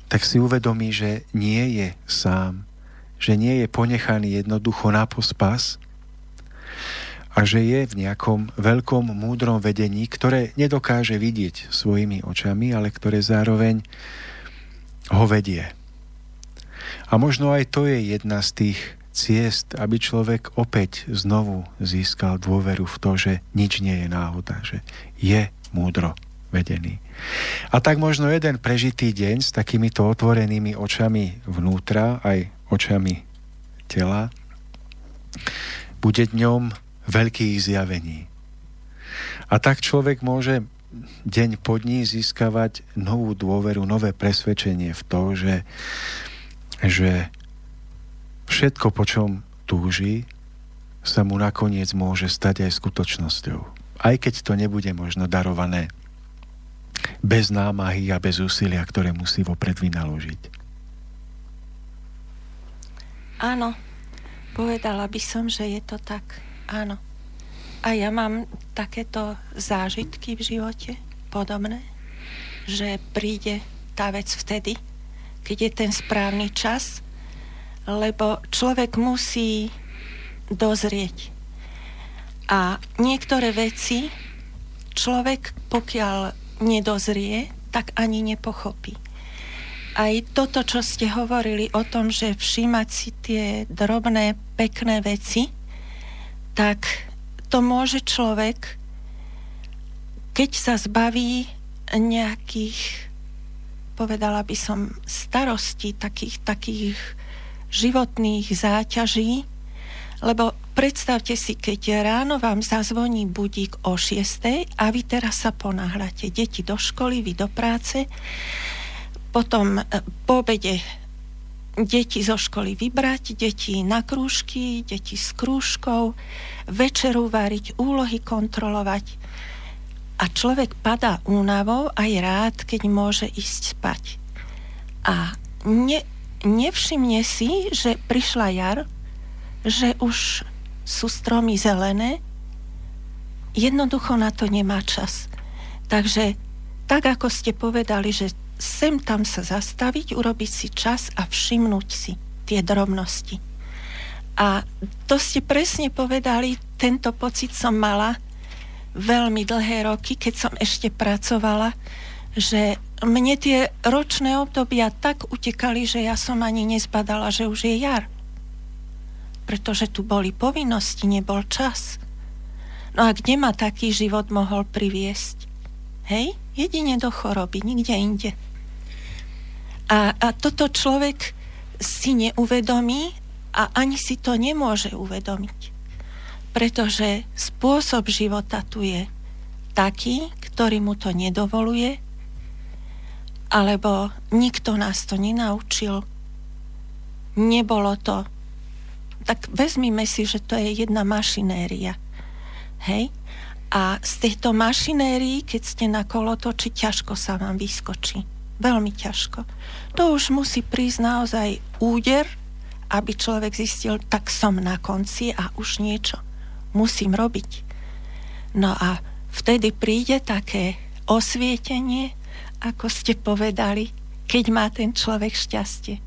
tak si uvedomí, že nie je sám, že nie je ponechaný jednoducho na pospas a že je v nejakom veľkom múdrom vedení, ktoré nedokáže vidieť svojimi očami, ale ktoré zároveň ho vedie. A možno aj to je jedna z tých ciest, aby človek opäť znovu získal dôveru v to, že nič nie je náhoda, že je múdro vedený. A tak možno jeden prežitý deň s takýmito otvorenými očami vnútra, aj očami tela, bude dňom veľkých zjavení. A tak človek môže deň po dní získavať novú dôveru, nové presvedčenie v to, že, že všetko, po čom túži, sa mu nakoniec môže stať aj skutočnosťou. Aj keď to nebude možno darované bez námahy a bez úsilia, ktoré musí vopred vynaložiť. Áno, povedala by som, že je to tak. Áno. A ja mám takéto zážitky v živote podobné, že príde tá vec vtedy, keď je ten správny čas lebo človek musí dozrieť. A niektoré veci človek, pokiaľ nedozrie, tak ani nepochopí. Aj toto, čo ste hovorili o tom, že všímať si tie drobné, pekné veci, tak to môže človek, keď sa zbaví nejakých, povedala by som, starostí, takých, takých životných záťaží, lebo predstavte si, keď ráno vám zazvoní budík o 6 a vy teraz sa ponáhľate. Deti do školy, vy do práce, potom e, po obede deti zo školy vybrať, deti na krúžky, deti s krúžkou, večeru variť, úlohy kontrolovať. A človek padá únavou a je rád, keď môže ísť spať. A ne, nevšimne si, že prišla jar, že už sú stromy zelené, jednoducho na to nemá čas. Takže tak, ako ste povedali, že sem tam sa zastaviť, urobiť si čas a všimnúť si tie drobnosti. A to ste presne povedali, tento pocit som mala veľmi dlhé roky, keď som ešte pracovala, že mne tie ročné obdobia tak utekali, že ja som ani nezbadala, že už je jar. Pretože tu boli povinnosti, nebol čas. No a kde ma taký život mohol priviesť? Hej? Jedine do choroby, nikde inde. A, a toto človek si neuvedomí a ani si to nemôže uvedomiť. Pretože spôsob života tu je taký, ktorý mu to nedovoluje, alebo nikto nás to nenaučil. Nebolo to. Tak vezmime si, že to je jedna mašinéria. Hej? A z tejto mašinérií, keď ste na kolotoči, ťažko sa vám vyskočí. Veľmi ťažko. To už musí prísť naozaj úder, aby človek zistil, tak som na konci a už niečo musím robiť. No a vtedy príde také osvietenie, ako ste povedali, keď má ten človek šťastie.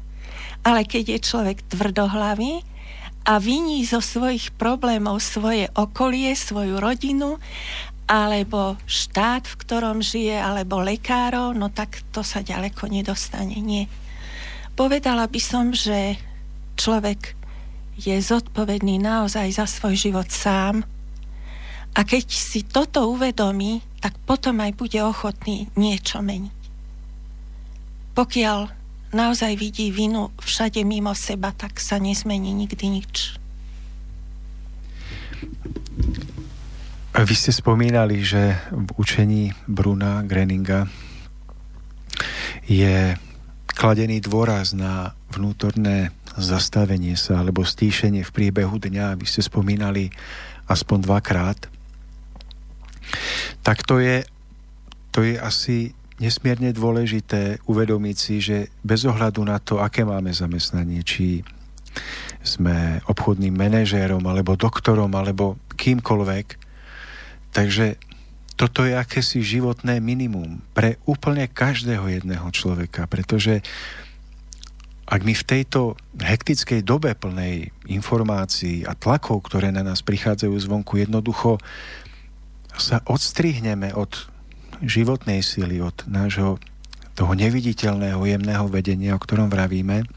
Ale keď je človek tvrdohlavý a viní zo svojich problémov svoje okolie, svoju rodinu, alebo štát, v ktorom žije, alebo lekárov, no tak to sa ďaleko nedostane. Nie. Povedala by som, že človek je zodpovedný naozaj za svoj život sám a keď si toto uvedomí, tak potom aj bude ochotný niečo meniť. Pokiaľ naozaj vidí vinu všade mimo seba, tak sa nezmení nikdy nič. Vy ste spomínali, že v učení Bruna Greninga je kladený dôraz na vnútorné zastavenie sa alebo stíšenie v priebehu dňa, aby ste spomínali aspoň dvakrát. Tak to je, to je asi nesmierne dôležité uvedomiť si, že bez ohľadu na to, aké máme zamestnanie, či sme obchodným manažérom, alebo doktorom, alebo kýmkoľvek, takže toto je akési životné minimum pre úplne každého jedného človeka, pretože ak my v tejto hektickej dobe plnej informácií a tlakov, ktoré na nás prichádzajú zvonku, jednoducho sa odstrihneme od životnej sily, od nášho toho neviditeľného, jemného vedenia, o ktorom vravíme,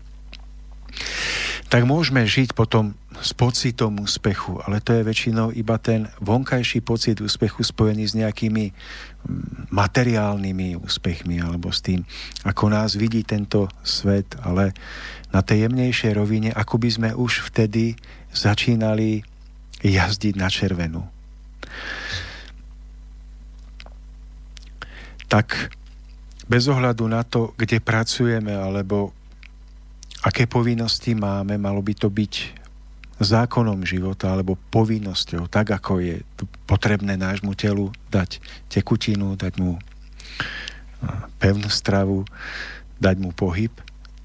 tak môžeme žiť potom s pocitom úspechu, ale to je väčšinou iba ten vonkajší pocit úspechu spojený s nejakými mm, materiálnymi úspechmi alebo s tým, ako nás vidí tento svet, ale na tej jemnejšej rovine, ako by sme už vtedy začínali jazdiť na červenú. Tak bez ohľadu na to, kde pracujeme alebo aké povinnosti máme, malo by to byť zákonom života alebo povinnosťou, tak ako je potrebné nášmu telu dať tekutinu, dať mu pevnú stravu, dať mu pohyb,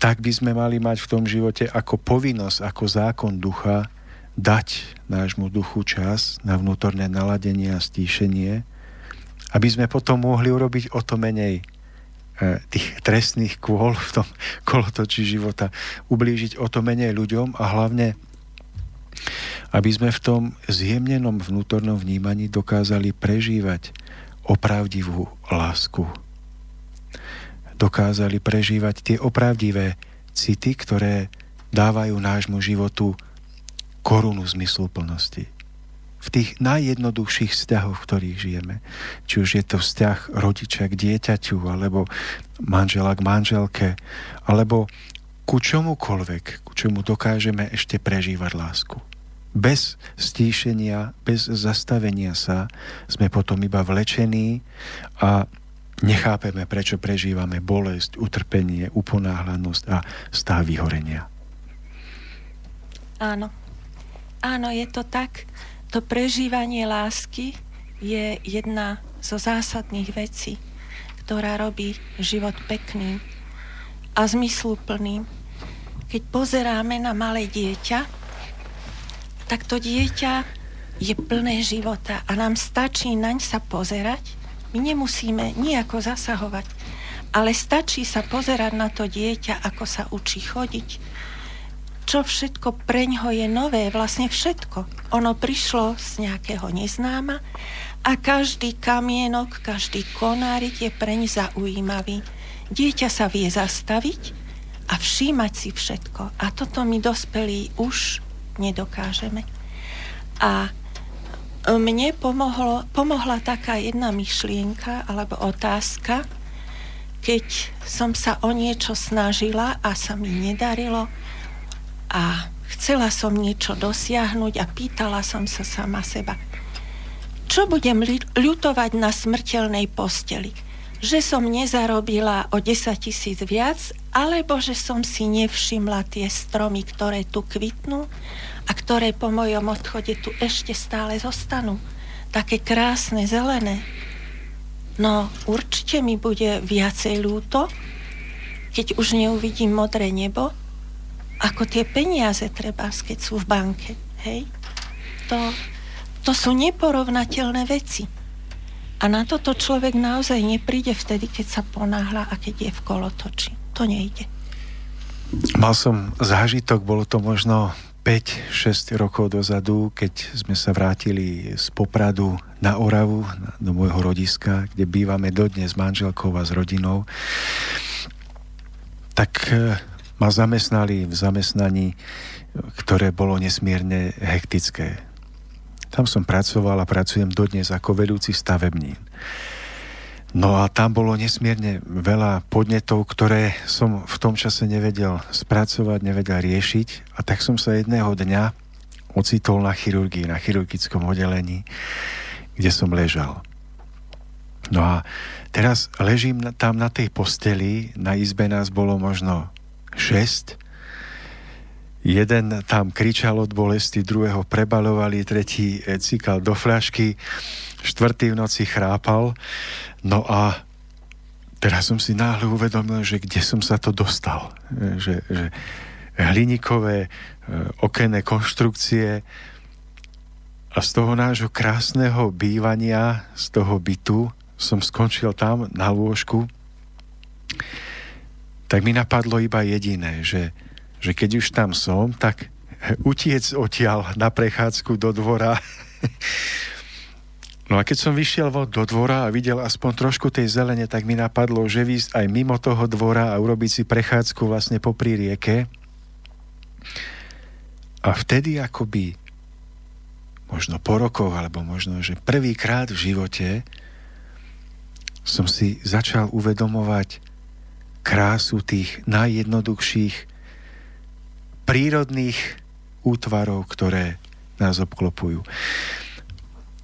tak by sme mali mať v tom živote ako povinnosť, ako zákon ducha dať nášmu duchu čas na vnútorné naladenie a stíšenie aby sme potom mohli urobiť o to menej tých trestných kôl v tom kolotočí života, ublížiť o to menej ľuďom a hlavne aby sme v tom zjemnenom vnútornom vnímaní dokázali prežívať opravdivú lásku. Dokázali prežívať tie opravdivé city, ktoré dávajú nášmu životu korunu zmysluplnosti v tých najjednoduchších vzťahoch, v ktorých žijeme. Či už je to vzťah rodiča k dieťaťu, alebo manžela k manželke, alebo ku čomukoľvek, ku čomu dokážeme ešte prežívať lásku. Bez stíšenia, bez zastavenia sa sme potom iba vlečení a nechápeme, prečo prežívame bolesť, utrpenie, uponáhlanosť a stav vyhorenia. Áno. Áno, je to tak to prežívanie lásky je jedna zo zásadných vecí, ktorá robí život pekným a zmysluplným. Keď pozeráme na malé dieťa, tak to dieťa je plné života a nám stačí naň sa pozerať. My nemusíme nejako zasahovať. Ale stačí sa pozerať na to dieťa, ako sa učí chodiť, čo všetko pre ňoho je nové, vlastne všetko. Ono prišlo z nejakého neznáma a každý kamienok, každý konárik je preň zaujímavý. Dieťa sa vie zastaviť a všímať si všetko. A toto my dospelí už nedokážeme. A mne pomohlo, pomohla taká jedna myšlienka alebo otázka, keď som sa o niečo snažila a sa mi nedarilo a chcela som niečo dosiahnuť a pýtala som sa sama seba, čo budem ľutovať na smrteľnej posteli? Že som nezarobila o 10 tisíc viac, alebo že som si nevšimla tie stromy, ktoré tu kvitnú a ktoré po mojom odchode tu ešte stále zostanú. Také krásne, zelené. No určite mi bude viacej ľúto, keď už neuvidím modré nebo, ako tie peniaze treba, keď sú v banke. Hej? To, to sú neporovnateľné veci. A na toto človek naozaj nepríde vtedy, keď sa ponáhla a keď je v kolotoči. To nejde. Mal som zážitok, bolo to možno 5-6 rokov dozadu, keď sme sa vrátili z Popradu na Oravu, do môjho rodiska, kde bývame dodnes s manželkou a s rodinou, tak ma zamestnali v zamestnaní, ktoré bolo nesmierne hektické. Tam som pracoval a pracujem dodnes ako vedúci stavebnín. No a tam bolo nesmierne veľa podnetov, ktoré som v tom čase nevedel spracovať, nevedel riešiť a tak som sa jedného dňa ocitol na chirurgii, na chirurgickom oddelení, kde som ležal. No a teraz ležím tam na tej posteli, na izbe nás bolo možno 6. Jeden tam kričal od bolesti, druhého prebalovali, tretí eh, cikal do fľašky, štvrtý v noci chrápal. No a teraz som si náhle uvedomil, že kde som sa to dostal. Eh, že, že hliníkové eh, okenné konštrukcie a z toho nášho krásneho bývania, z toho bytu som skončil tam na lôžku tak mi napadlo iba jediné, že, že keď už tam som, tak utiec odtiaľ na prechádzku do dvora. No a keď som vyšiel do dvora a videl aspoň trošku tej zelene, tak mi napadlo, že výsť aj mimo toho dvora a urobiť si prechádzku vlastne popri rieke. A vtedy akoby možno po rokoch, alebo možno, že prvýkrát v živote som si začal uvedomovať krásu tých najjednoduchších prírodných útvarov, ktoré nás obklopujú.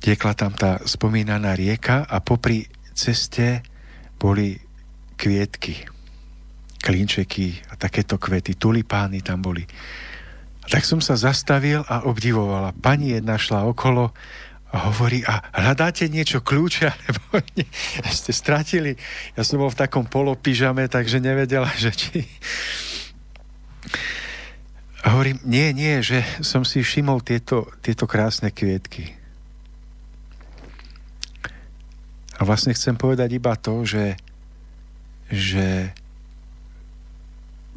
Tiekla tam tá spomínaná rieka a popri ceste boli kvietky, klinčeky a takéto kvety, tulipány tam boli. A tak som sa zastavil a obdivovala. Pani jedna šla okolo a hovorí, a hľadáte niečo kľúče, alebo ne, ste stratili. Ja som bol v takom polopížame, takže nevedela, že či... A hovorím, nie, nie, že som si všimol tieto, tieto krásne kvietky. A vlastne chcem povedať iba to, že, že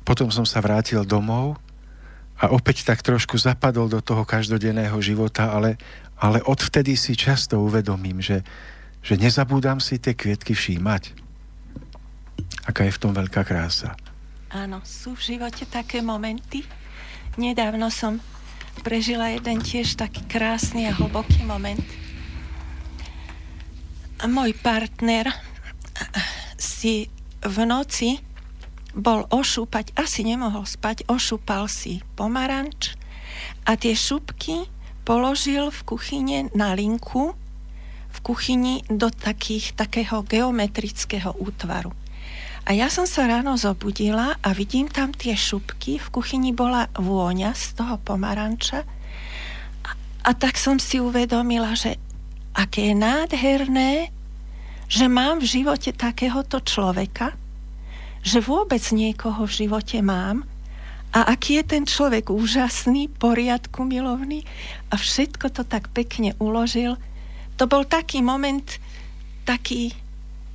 potom som sa vrátil domov a opäť tak trošku zapadol do toho každodenného života, ale, ale odvtedy si často uvedomím, že, že nezabúdam si tie kvietky všímať. Aká je v tom veľká krása. Áno, sú v živote také momenty. Nedávno som prežila jeden tiež taký krásny a hlboký moment. Môj partner si v noci bol ošúpať, asi nemohol spať, ošúpal si pomaranč a tie šupky položil v kuchyne na linku v kuchyni do takých, takého geometrického útvaru. A ja som sa ráno zobudila a vidím tam tie šupky. V kuchyni bola vôňa z toho pomaranča. A, a tak som si uvedomila, že aké je nádherné, že mám v živote takéhoto človeka, že vôbec niekoho v živote mám, a aký je ten človek úžasný, poriadku milovný a všetko to tak pekne uložil. To bol taký moment, taký,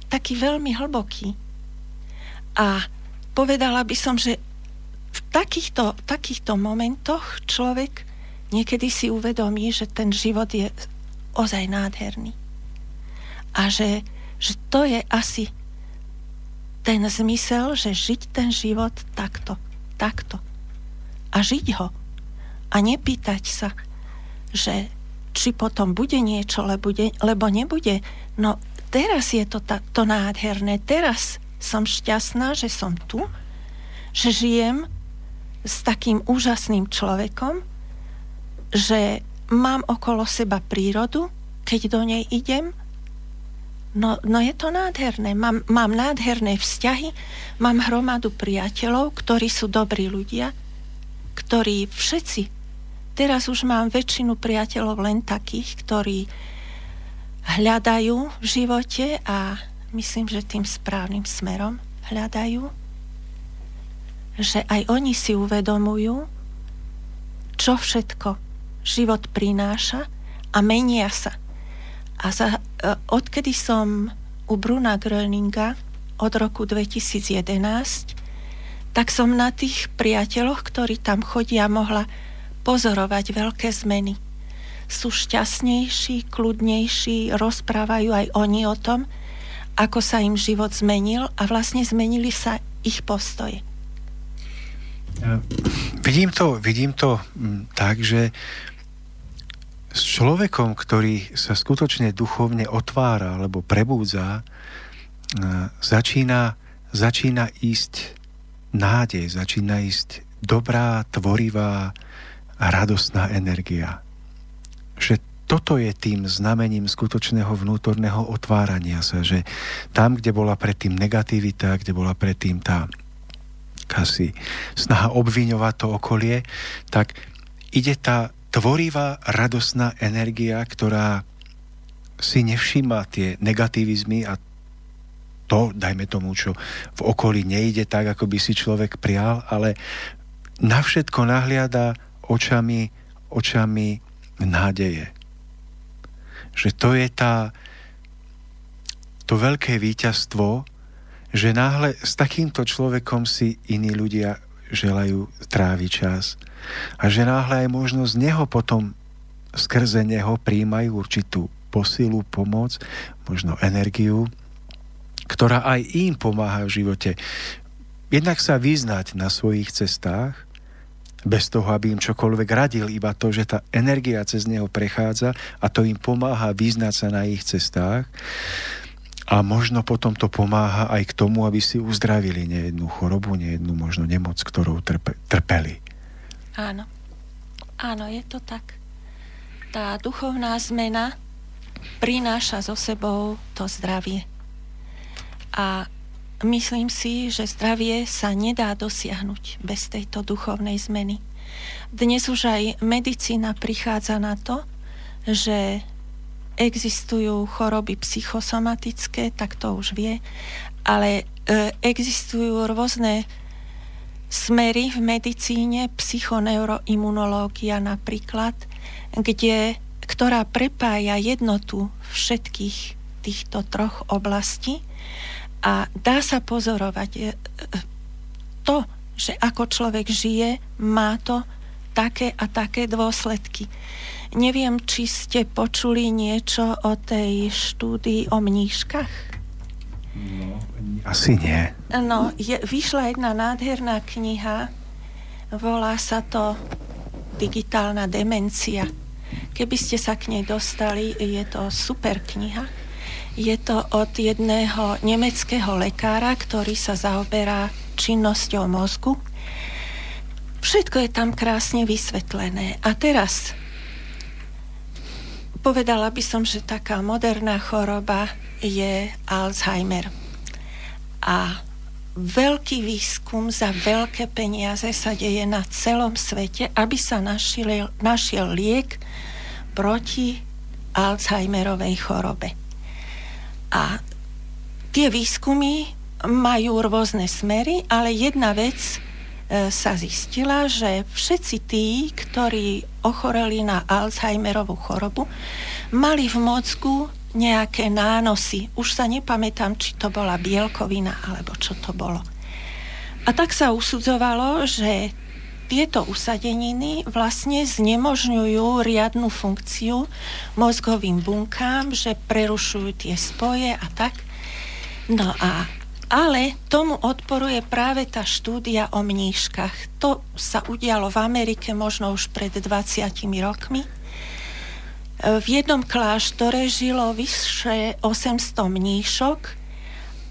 taký veľmi hlboký. A povedala by som, že v takýchto, takýchto momentoch človek niekedy si uvedomí, že ten život je ozaj nádherný. A že, že to je asi ten zmysel, že žiť ten život takto, takto. A žiť ho. A nepýtať sa, že či potom bude niečo, lebo, bude, lebo nebude. No teraz je to ta, to nádherné. Teraz som šťastná, že som tu, že žijem s takým úžasným človekom, že mám okolo seba prírodu, keď do nej idem. No, no je to nádherné. Mám, mám nádherné vzťahy, mám hromadu priateľov, ktorí sú dobrí ľudia, ktorí všetci Teraz už mám väčšinu priateľov len takých, ktorí hľadajú v živote a myslím, že tým správnym smerom hľadajú. Že aj oni si uvedomujú, čo všetko život prináša a menia sa. A za, e, odkedy som u Bruna Gröninga od roku 2011, tak som na tých priateľoch, ktorí tam chodia, mohla pozorovať veľké zmeny. Sú šťastnejší, kľudnejší, rozprávajú aj oni o tom, ako sa im život zmenil a vlastne zmenili sa ich postoje. Vidím to, vidím to mm, tak, že s človekom, ktorý sa skutočne duchovne otvára alebo prebúdza, začína, začína ísť nádej, začína ísť dobrá, tvorivá, radostná energia. Že toto je tým znamením skutočného vnútorného otvárania sa, že tam, kde bola predtým negativita, kde bola predtým tá asi snaha obviňovať to okolie, tak ide tá tvorivá, radostná energia, ktorá si nevšíma tie negativizmy a to, dajme tomu, čo v okolí nejde tak, ako by si človek prial, ale na všetko nahliada očami, očami nádeje. Že to je tá, to veľké víťazstvo, že náhle s takýmto človekom si iní ľudia želajú tráviť čas a že náhle aj možno z neho potom skrze neho príjmajú určitú posilu, pomoc, možno energiu, ktorá aj im pomáha v živote. Jednak sa vyznať na svojich cestách, bez toho, aby im čokoľvek radil, iba to, že tá energia cez neho prechádza a to im pomáha vyznať sa na ich cestách a možno potom to pomáha aj k tomu, aby si uzdravili nejednú chorobu, nejednú možno nemoc, ktorou trpe, trpeli. Áno. Áno, je to tak. Tá duchovná zmena prináša so sebou to zdravie. A Myslím si, že zdravie sa nedá dosiahnuť bez tejto duchovnej zmeny. Dnes už aj medicína prichádza na to, že existujú choroby psychosomatické, tak to už vie, ale e, existujú rôzne smery v medicíne, psychoneuroimunológia napríklad, kde, ktorá prepája jednotu všetkých týchto troch oblastí a dá sa pozorovať e, e, to, že ako človek žije, má to také a také dôsledky. Neviem, či ste počuli niečo o tej štúdii o mníškach? No, asi nie. No, je, vyšla jedna nádherná kniha, volá sa to Digitálna demencia. Keby ste sa k nej dostali, je to super kniha je to od jedného nemeckého lekára, ktorý sa zaoberá činnosťou mozgu. Všetko je tam krásne vysvetlené. A teraz povedala by som, že taká moderná choroba je Alzheimer. A veľký výskum za veľké peniaze sa deje na celom svete, aby sa našiel, našiel liek proti Alzheimerovej chorobe. A tie výskumy majú rôzne smery, ale jedna vec sa zistila, že všetci tí, ktorí ochoreli na Alzheimerovú chorobu, mali v mozgu nejaké nánosy. Už sa nepamätám, či to bola bielkovina, alebo čo to bolo. A tak sa usudzovalo, že tieto usadeniny vlastne znemožňujú riadnu funkciu mozgovým bunkám, že prerušujú tie spoje a tak. No a ale tomu odporuje práve tá štúdia o mníškach. To sa udialo v Amerike možno už pred 20 rokmi. V jednom kláštore žilo vyše 800 mníšok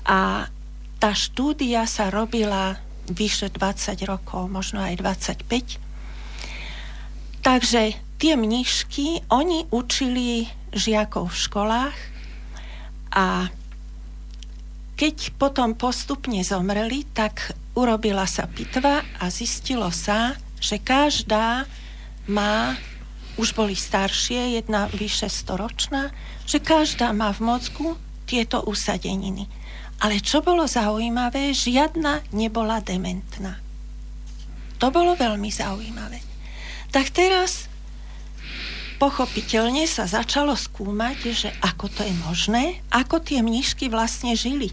a tá štúdia sa robila vyše 20 rokov, možno aj 25. Takže tie mnišky, oni učili žiakov v školách a keď potom postupne zomreli, tak urobila sa pitva a zistilo sa, že každá má, už boli staršie, jedna vyše storočná, že každá má v mozgu tieto usadeniny. Ale čo bolo zaujímavé, žiadna nebola dementná. To bolo veľmi zaujímavé. Tak teraz pochopiteľne sa začalo skúmať, že ako to je možné, ako tie mníšky vlastne žili.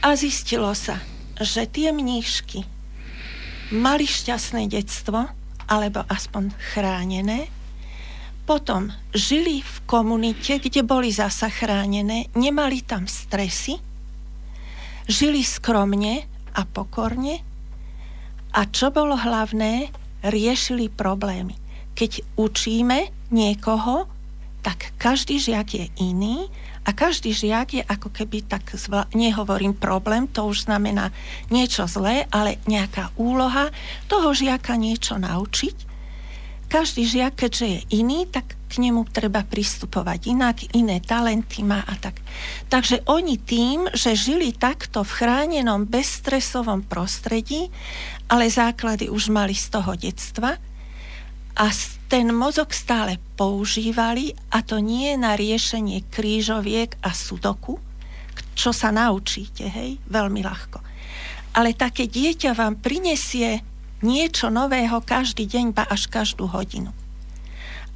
A zistilo sa, že tie mníšky mali šťastné detstvo, alebo aspoň chránené, potom žili v komunite, kde boli zasa chránené, nemali tam stresy, žili skromne a pokorne a čo bolo hlavné, riešili problémy. Keď učíme niekoho, tak každý žiak je iný a každý žiak je ako keby tak, zvla- nehovorím problém, to už znamená niečo zlé, ale nejaká úloha toho žiaka niečo naučiť každý žiak, keďže je iný, tak k nemu treba pristupovať inak, iné talenty má a tak. Takže oni tým, že žili takto v chránenom bezstresovom prostredí, ale základy už mali z toho detstva a ten mozog stále používali a to nie na riešenie krížoviek a sudoku, čo sa naučíte, hej, veľmi ľahko. Ale také dieťa vám prinesie niečo nového každý deň, ba až každú hodinu.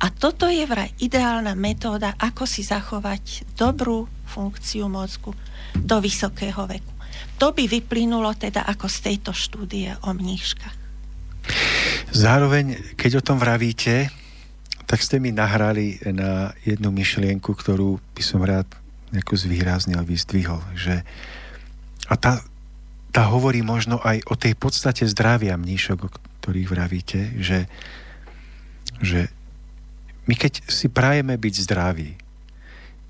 A toto je vraj ideálna metóda, ako si zachovať dobrú funkciu mozgu do vysokého veku. To by vyplynulo teda ako z tejto štúdie o mníškach. Zároveň, keď o tom vravíte, tak ste mi nahrali na jednu myšlienku, ktorú by som rád nejako zvýraznil, vyzdvihol, že a tá, tá hovorí možno aj o tej podstate zdravia mníšok, o ktorých vravíte, že, že my keď si prajeme byť zdraví,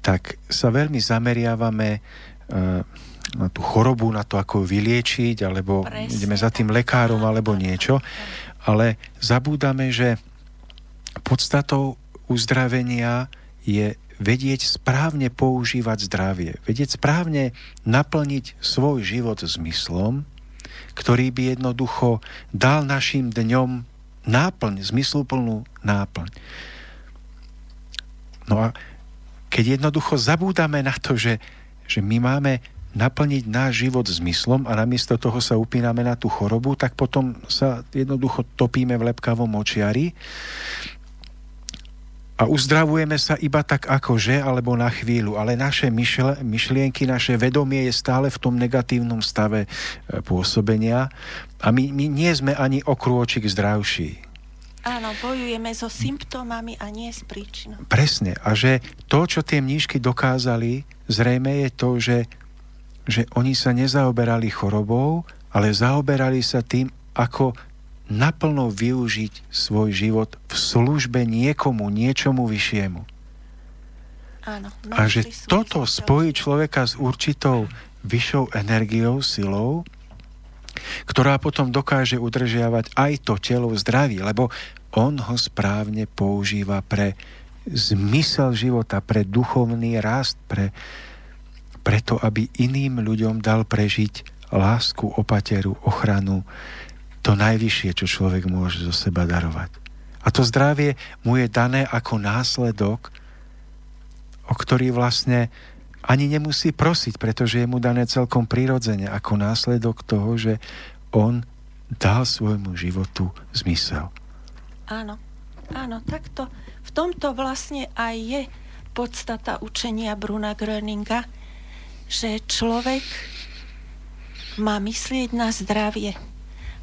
tak sa veľmi zameriavame uh, tú chorobu, na to, ako ju vyliečiť, alebo Presne. ideme za tým lekárom, alebo niečo, ale zabúdame, že podstatou uzdravenia je vedieť správne používať zdravie, vedieť správne naplniť svoj život zmyslom, ktorý by jednoducho dal našim dňom náplň, zmysluplnú náplň. No a keď jednoducho zabúdame na to, že, že my máme naplniť náš život zmyslom a namiesto toho sa upíname na tú chorobu, tak potom sa jednoducho topíme v lepkavom očiari a uzdravujeme sa iba tak akože, alebo na chvíľu, ale naše myšle, myšlienky, naše vedomie je stále v tom negatívnom stave e, pôsobenia a my, my nie sme ani o krôčik zdravší. Áno, bojujeme so symptómami a nie s príčinou. Presne. A že to, čo tie mníšky dokázali, zrejme je to, že, že oni sa nezaoberali chorobou, ale zaoberali sa tým, ako naplno využiť svoj život v službe niekomu, niečomu vyššiemu. Áno, a že toto spojí človeka s určitou vyššou energiou, silou, ktorá potom dokáže udržiavať aj to telo v zdraví, lebo on ho správne používa pre zmysel života, pre duchovný rast, pre, pre to, aby iným ľuďom dal prežiť lásku, opateru, ochranu, to najvyššie, čo človek môže zo seba darovať. A to zdravie mu je dané ako následok, o ktorý vlastne ani nemusí prosiť, pretože je mu dané celkom prirodzene ako následok toho, že on dal svojmu životu zmysel. Áno, áno, takto. V tomto vlastne aj je podstata učenia Bruna Gröninga, že človek má myslieť na zdravie.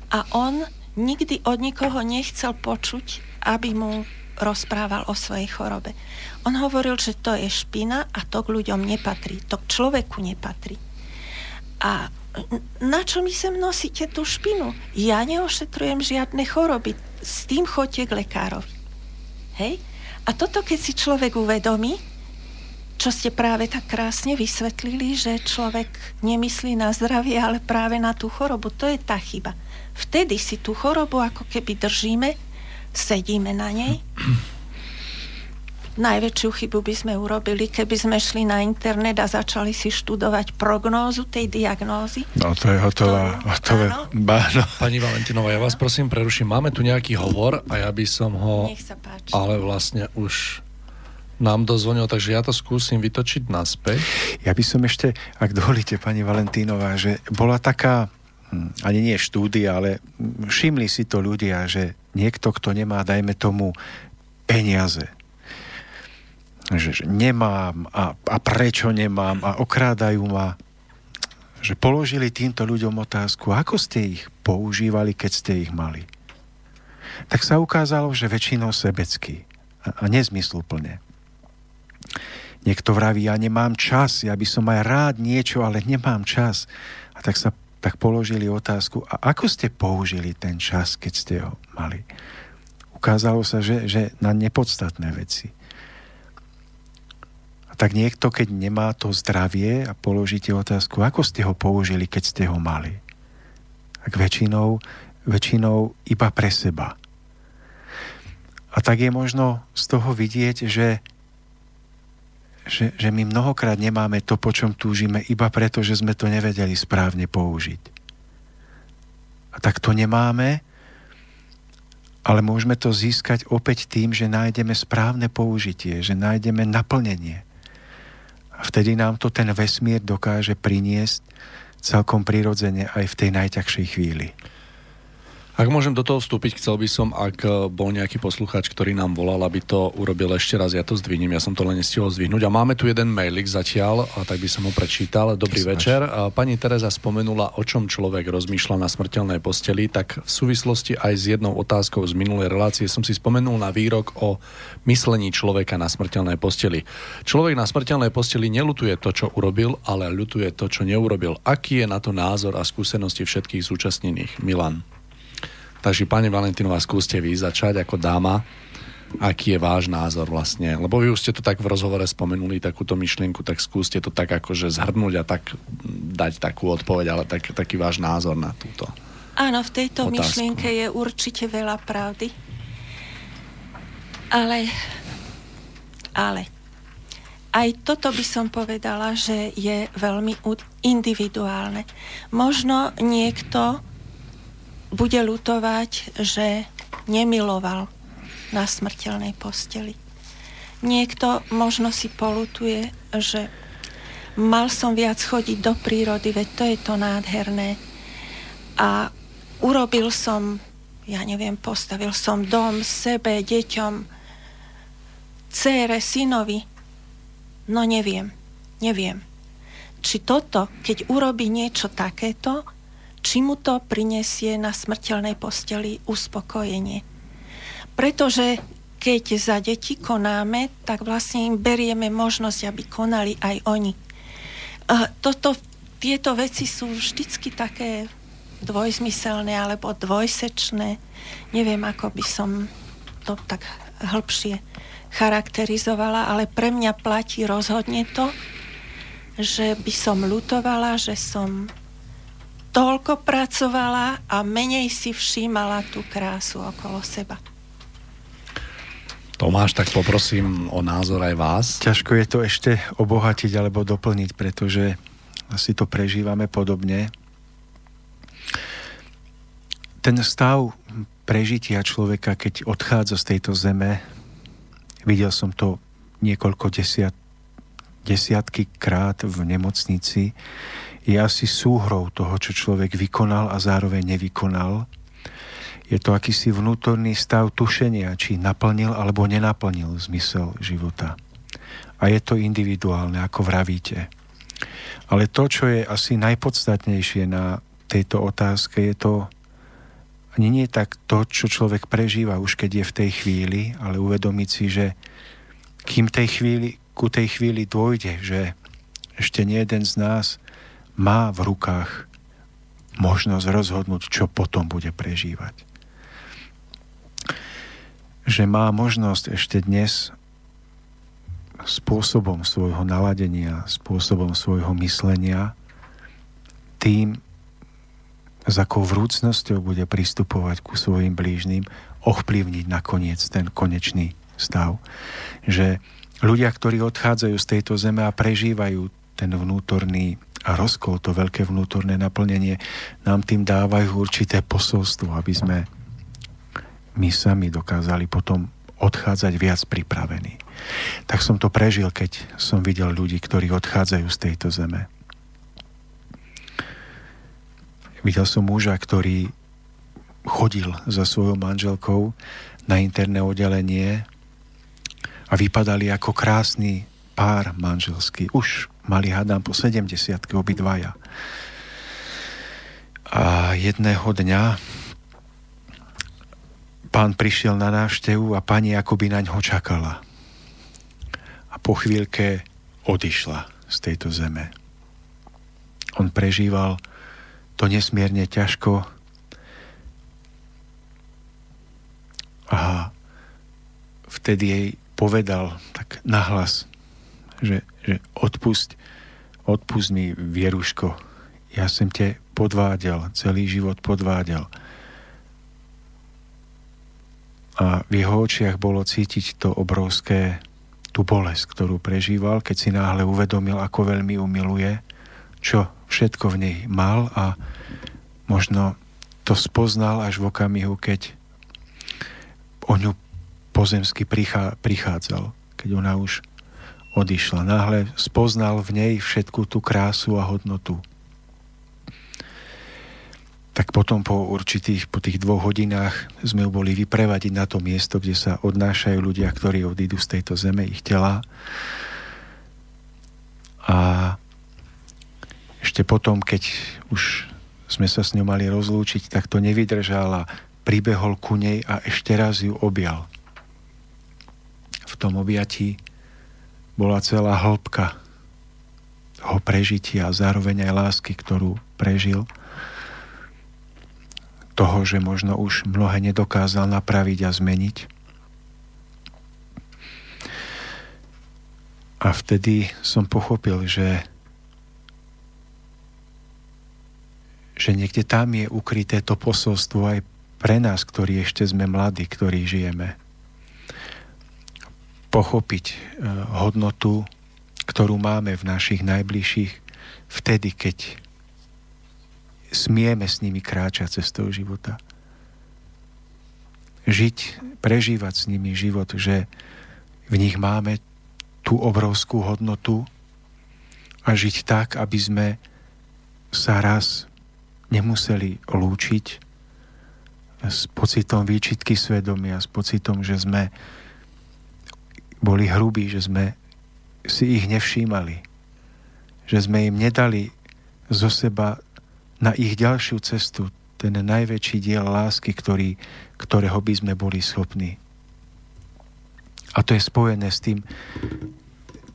A on nikdy od nikoho nechcel počuť, aby mu rozprával o svojej chorobe. On hovoril, že to je špina a to k ľuďom nepatrí, to k človeku nepatrí. A na čo mi sem nosíte tú špinu? Ja neošetrujem žiadne choroby, s tým chodte k lekárovi. Hej? A toto, keď si človek uvedomí, čo ste práve tak krásne vysvetlili, že človek nemyslí na zdravie, ale práve na tú chorobu. To je tá chyba. Vtedy si tú chorobu ako keby držíme, sedíme na nej. Najväčšiu chybu by sme urobili, keby sme šli na internet a začali si študovať prognózu tej diagnózy. No to je hotová, to, hotové báno. Pani Valentinova, ja vás prosím preruším. Máme tu nejaký hovor a ja by som ho... Nech sa páči. Ale vlastne už nám dozvonil, takže ja to skúsim vytočiť naspäť. Ja by som ešte, ak dovolíte, pani Valentínová, že bola taká, hm, ani nie štúdia, ale všimli si to ľudia, že niekto, kto nemá, dajme tomu, peniaze, že, že nemám a, a prečo nemám a okrádajú ma, že položili týmto ľuďom otázku, ako ste ich používali, keď ste ich mali. Tak sa ukázalo, že väčšinou sebecky a, a nezmysluplne. Niekto vraví, ja nemám čas, ja by som aj rád niečo, ale nemám čas. A tak sa tak položili otázku, a ako ste použili ten čas, keď ste ho mali? Ukázalo sa, že, že na nepodstatné veci. A tak niekto, keď nemá to zdravie a položíte otázku, ako ste ho použili, keď ste ho mali? Tak väčšinou, väčšinou iba pre seba. A tak je možno z toho vidieť, že že, že my mnohokrát nemáme to, po čom túžime, iba preto, že sme to nevedeli správne použiť. A tak to nemáme, ale môžeme to získať opäť tým, že nájdeme správne použitie, že nájdeme naplnenie. A vtedy nám to ten vesmír dokáže priniesť celkom prirodzene aj v tej najťažšej chvíli. Ak môžem do toho vstúpiť, chcel by som, ak e, bol nejaký poslucháč, ktorý nám volal, aby to urobil ešte raz, ja to zdvihnem, ja som to len nestihol zdvihnúť. A máme tu jeden mailik zatiaľ, a tak by som ho prečítal. Dobrý Snaž. večer. Pani Teresa spomenula, o čom človek rozmýšľa na smrteľnej posteli, tak v súvislosti aj s jednou otázkou z minulej relácie som si spomenul na výrok o myslení človeka na smrteľnej posteli. Človek na smrteľnej posteli nelutuje to, čo urobil, ale ľutuje to, čo neurobil. Aký je na to názor a skúsenosti všetkých zúčastnených? Milan. Takže pani Valentínová, skúste vy začať ako dáma. Aký je váš názor vlastne? Lebo vy už ste to tak v rozhovore spomenuli, takúto myšlienku, tak skúste to tak akože zhrnúť a tak dať takú odpoveď, ale tak, taký váš názor na túto Áno, v tejto otázku. myšlienke je určite veľa pravdy. Ale, ale, aj toto by som povedala, že je veľmi individuálne. Možno niekto bude lutovať, že nemiloval na smrteľnej posteli. Niekto možno si polutuje, že mal som viac chodiť do prírody, veď to je to nádherné. A urobil som, ja neviem, postavil som dom sebe, deťom, cére, synovi. No neviem, neviem. Či toto, keď urobí niečo takéto, či mu to prinesie na smrteľnej posteli uspokojenie. Pretože keď za deti konáme, tak vlastne im berieme možnosť, aby konali aj oni. A toto, tieto veci sú vždycky také dvojzmyselné alebo dvojsečné. Neviem, ako by som to tak hĺbšie charakterizovala, ale pre mňa platí rozhodne to, že by som lutovala, že som toľko pracovala a menej si všímala tú krásu okolo seba. Tomáš, tak poprosím o názor aj vás. Ťažko je to ešte obohatiť alebo doplniť, pretože asi to prežívame podobne. Ten stav prežitia človeka, keď odchádza z tejto zeme, videl som to niekoľko desiat, desiatky krát v nemocnici, je asi súhrou toho, čo človek vykonal a zároveň nevykonal. Je to akýsi vnútorný stav tušenia, či naplnil alebo nenaplnil zmysel života. A je to individuálne, ako vravíte. Ale to, čo je asi najpodstatnejšie na tejto otázke, je to ani nie tak to, čo človek prežíva už keď je v tej chvíli, ale uvedomiť si, že kým tej chvíli, ku tej chvíli dôjde, že ešte nie jeden z nás má v rukách možnosť rozhodnúť, čo potom bude prežívať. Že má možnosť ešte dnes spôsobom svojho naladenia, spôsobom svojho myslenia, tým, s akou vrúcnosťou bude pristupovať ku svojim blížnym, ovplyvniť nakoniec ten konečný stav. Že ľudia, ktorí odchádzajú z tejto zeme a prežívajú ten vnútorný rozkol, to veľké vnútorné naplnenie, nám tým dávajú určité posolstvo, aby sme my sami dokázali potom odchádzať viac pripravení. Tak som to prežil, keď som videl ľudí, ktorí odchádzajú z tejto zeme. Videl som muža, ktorý chodil za svojou manželkou na interné oddelenie a vypadali ako krásny pár manželský. Už mali, hádam, po 70 obidvaja. A jedného dňa pán prišiel na návštevu a pani akoby na ňo čakala. A po chvíľke odišla z tejto zeme. On prežíval to nesmierne ťažko. A vtedy jej povedal tak nahlas, že, že odpusť, odpust mi, Vieruško, ja som te podváďal, celý život podváďal. A v jeho očiach bolo cítiť to obrovské, tú bolesť, ktorú prežíval, keď si náhle uvedomil, ako veľmi umiluje, čo všetko v nej mal a možno to spoznal až v okamihu, keď o ňu pozemsky prichádzal, keď ona už odišla. Náhle spoznal v nej všetku tú krásu a hodnotu. Tak potom po určitých, po tých dvoch hodinách sme ju boli vyprevadiť na to miesto, kde sa odnášajú ľudia, ktorí odídu z tejto zeme, ich tela. A ešte potom, keď už sme sa s ňou mali rozlúčiť, tak to nevydržal a pribehol ku nej a ešte raz ju objal. V tom objatí bola celá hĺbka toho prežitia a zároveň aj lásky, ktorú prežil. Toho, že možno už mnohé nedokázal napraviť a zmeniť. A vtedy som pochopil, že že niekde tam je ukryté to posolstvo aj pre nás, ktorí ešte sme mladí, ktorí žijeme. Pochopiť e, hodnotu, ktorú máme v našich najbližších vtedy, keď smieme s nimi kráčať cestou života. Žiť, prežívať s nimi život, že v nich máme tú obrovskú hodnotu a žiť tak, aby sme sa raz nemuseli lúčiť s pocitom výčitky svedomia, s pocitom, že sme boli hrubí, že sme si ich nevšímali, že sme im nedali zo seba na ich ďalšiu cestu ten najväčší diel lásky, ktorý, ktorého by sme boli schopní. A to je spojené s tým,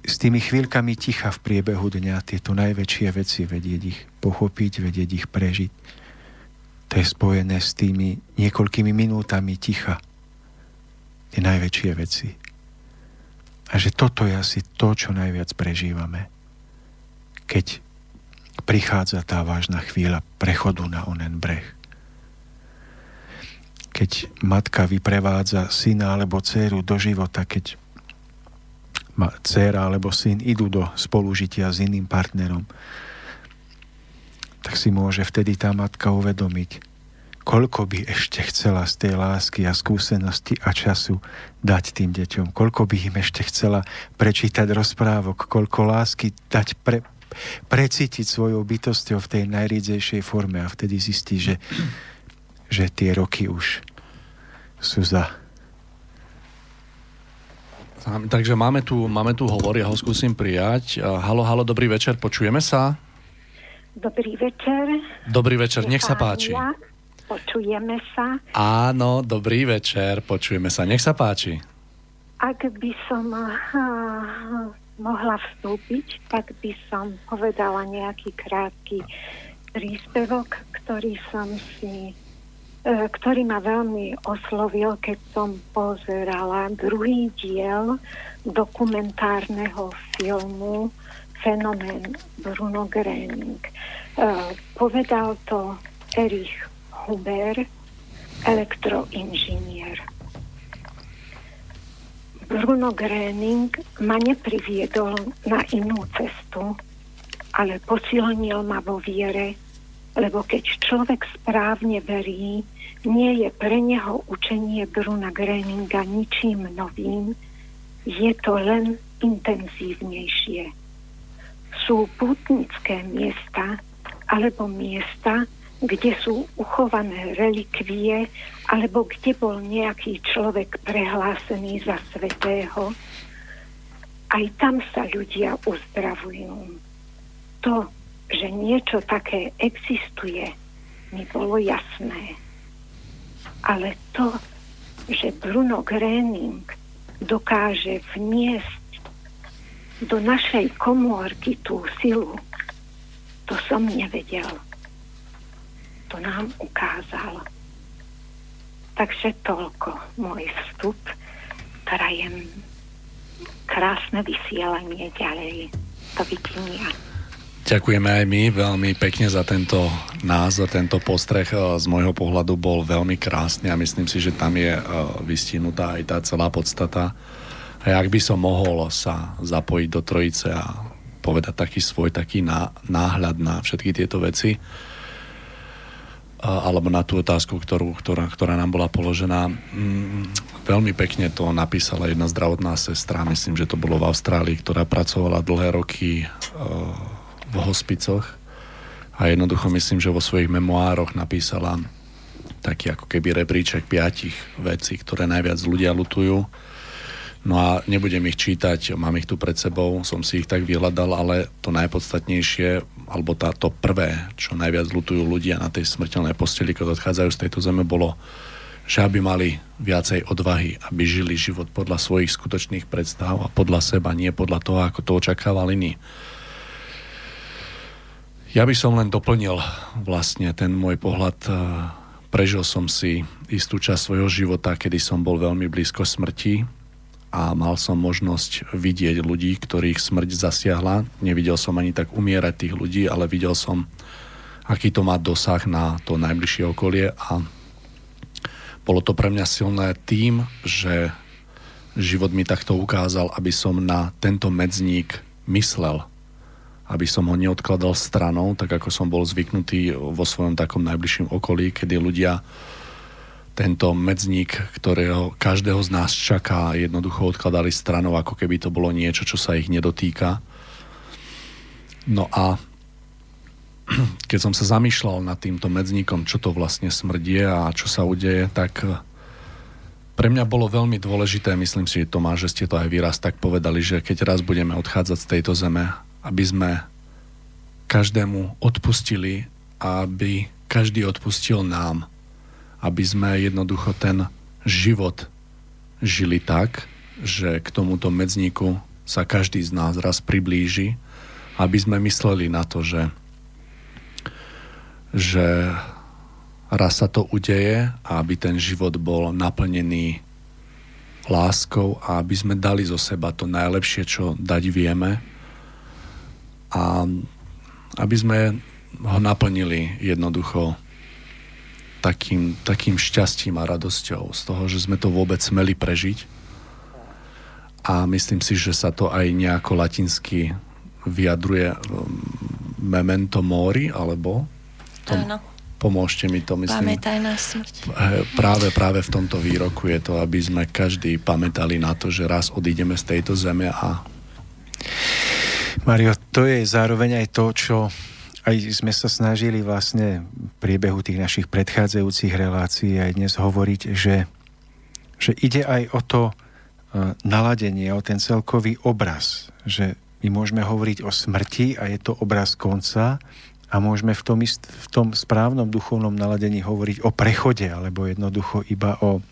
s tými chvíľkami ticha v priebehu dňa tieto najväčšie veci vedieť ich pochopiť, vedieť ich prežiť. To je spojené s tými niekoľkými minútami ticha. Tie najväčšie veci. A že toto je asi to, čo najviac prežívame. Keď prichádza tá vážna chvíľa prechodu na onen breh. Keď matka vyprevádza syna alebo dceru do života, keď ma dcera alebo syn idú do spolužitia s iným partnerom, tak si môže vtedy tá matka uvedomiť, koľko by ešte chcela z tej lásky a skúsenosti a času dať tým deťom, koľko by im ešte chcela prečítať rozprávok, koľko lásky dať pre, precítiť svojou bytosťou v tej najrídzejšej forme a vtedy zistí, že, že tie roky už sú za Takže máme tu, máme tu hovor, ja ho skúsim prijať. Halo, halo, dobrý večer, počujeme sa? Dobrý večer. Dobrý večer, nech sa páči. Počujeme sa. Áno, dobrý večer, počujeme sa, nech sa páči. Ak by som uh, mohla vstúpiť, tak by som povedala nejaký krátky príspevok, ktorý som si E, ktorý ma veľmi oslovil, keď som pozerala druhý diel dokumentárneho filmu Fenomén Bruno Gröning. E, povedal to Erich Huber, elektroinžinier. Bruno Gröning ma nepriviedol na inú cestu, ale posilnil ma vo viere, lebo keď človek správne verí, nie je pre neho učenie Bruna Greninga ničím novým, je to len intenzívnejšie. Sú putnické miesta alebo miesta, kde sú uchované relikvie alebo kde bol nejaký človek prehlásený za svetého. Aj tam sa ľudia uzdravujú. To že niečo také existuje, mi bolo jasné. Ale to, že Bruno Gröning dokáže vniesť do našej komórky tú silu, to som nevedel. To nám ukázal. Takže toľko môj vstup. Prajem krásne vysielanie ďalej. Dovidenia. Ďakujeme aj my veľmi pekne za tento názor, tento postreh e, z môjho pohľadu bol veľmi krásny a myslím si, že tam je e, vystihnutá aj tá celá podstata. A ak by som mohol sa zapojiť do trojice a povedať taký svoj taký náhľad na všetky tieto veci, alebo na tú otázku, ktorú, ktorá, ktorá nám bola položená. Mm, veľmi pekne to napísala jedna zdravotná sestra, myslím, že to bolo v Austrálii, ktorá pracovala dlhé roky v hospicoch a jednoducho myslím, že vo svojich memoároch napísala taký ako keby rebríček piatich vecí, ktoré najviac ľudia lutujú. No a nebudem ich čítať, mám ich tu pred sebou, som si ich tak vyhľadal, ale to najpodstatnejšie, alebo tá, to prvé, čo najviac lutujú ľudia na tej smrteľnej posteli, keď odchádzajú z tejto zeme, bolo, že aby mali viacej odvahy, aby žili život podľa svojich skutočných predstav a podľa seba, nie podľa toho, ako to očakával iný. Ja by som len doplnil vlastne ten môj pohľad. E, prežil som si istú časť svojho života, kedy som bol veľmi blízko smrti a mal som možnosť vidieť ľudí, ktorých smrť zasiahla. Nevidel som ani tak umierať tých ľudí, ale videl som, aký to má dosah na to najbližšie okolie a bolo to pre mňa silné tým, že život mi takto ukázal, aby som na tento medzník myslel aby som ho neodkladal stranou, tak ako som bol zvyknutý vo svojom takom najbližším okolí, kedy ľudia tento medzník, ktorého každého z nás čaká, jednoducho odkladali stranou, ako keby to bolo niečo, čo sa ich nedotýka. No a keď som sa zamýšľal nad týmto medzníkom, čo to vlastne smrdie a čo sa udeje, tak pre mňa bolo veľmi dôležité, myslím si, Tomáš, že ste to aj výraz tak povedali, že keď raz budeme odchádzať z tejto zeme, aby sme každému odpustili a aby každý odpustil nám. Aby sme jednoducho ten život žili tak, že k tomuto medzníku sa každý z nás raz priblíži, aby sme mysleli na to, že, že raz sa to udeje a aby ten život bol naplnený láskou a aby sme dali zo seba to najlepšie, čo dať vieme. A aby sme ho naplnili jednoducho takým, takým šťastím a radosťou z toho, že sme to vôbec smeli prežiť. A myslím si, že sa to aj nejako latinsky vyjadruje um, memento mori, alebo to, Áno. pomôžte mi to, myslím. Pamätaj na smrť. Práve, práve v tomto výroku je to, aby sme každý pamätali na to, že raz odídeme z tejto zeme a Mario, to je zároveň aj to, čo aj sme sa snažili vlastne v priebehu tých našich predchádzajúcich relácií aj dnes hovoriť, že, že ide aj o to naladenie, o ten celkový obraz, že my môžeme hovoriť o smrti a je to obraz konca a môžeme v tom, ist, v tom správnom duchovnom naladení hovoriť o prechode alebo jednoducho iba o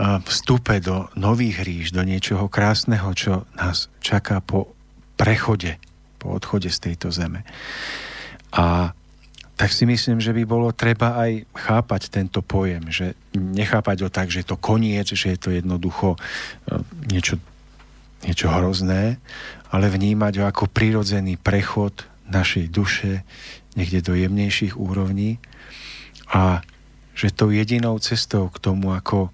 vstupe do nových ríš, do niečoho krásneho, čo nás čaká po prechode, po odchode z tejto zeme. A tak si myslím, že by bolo treba aj chápať tento pojem, že nechápať ho tak, že je to koniec, že je to jednoducho e, niečo, niečo hrozné, ale vnímať ho ako prirodzený prechod našej duše niekde do jemnejších úrovní a že tou jedinou cestou k tomu, ako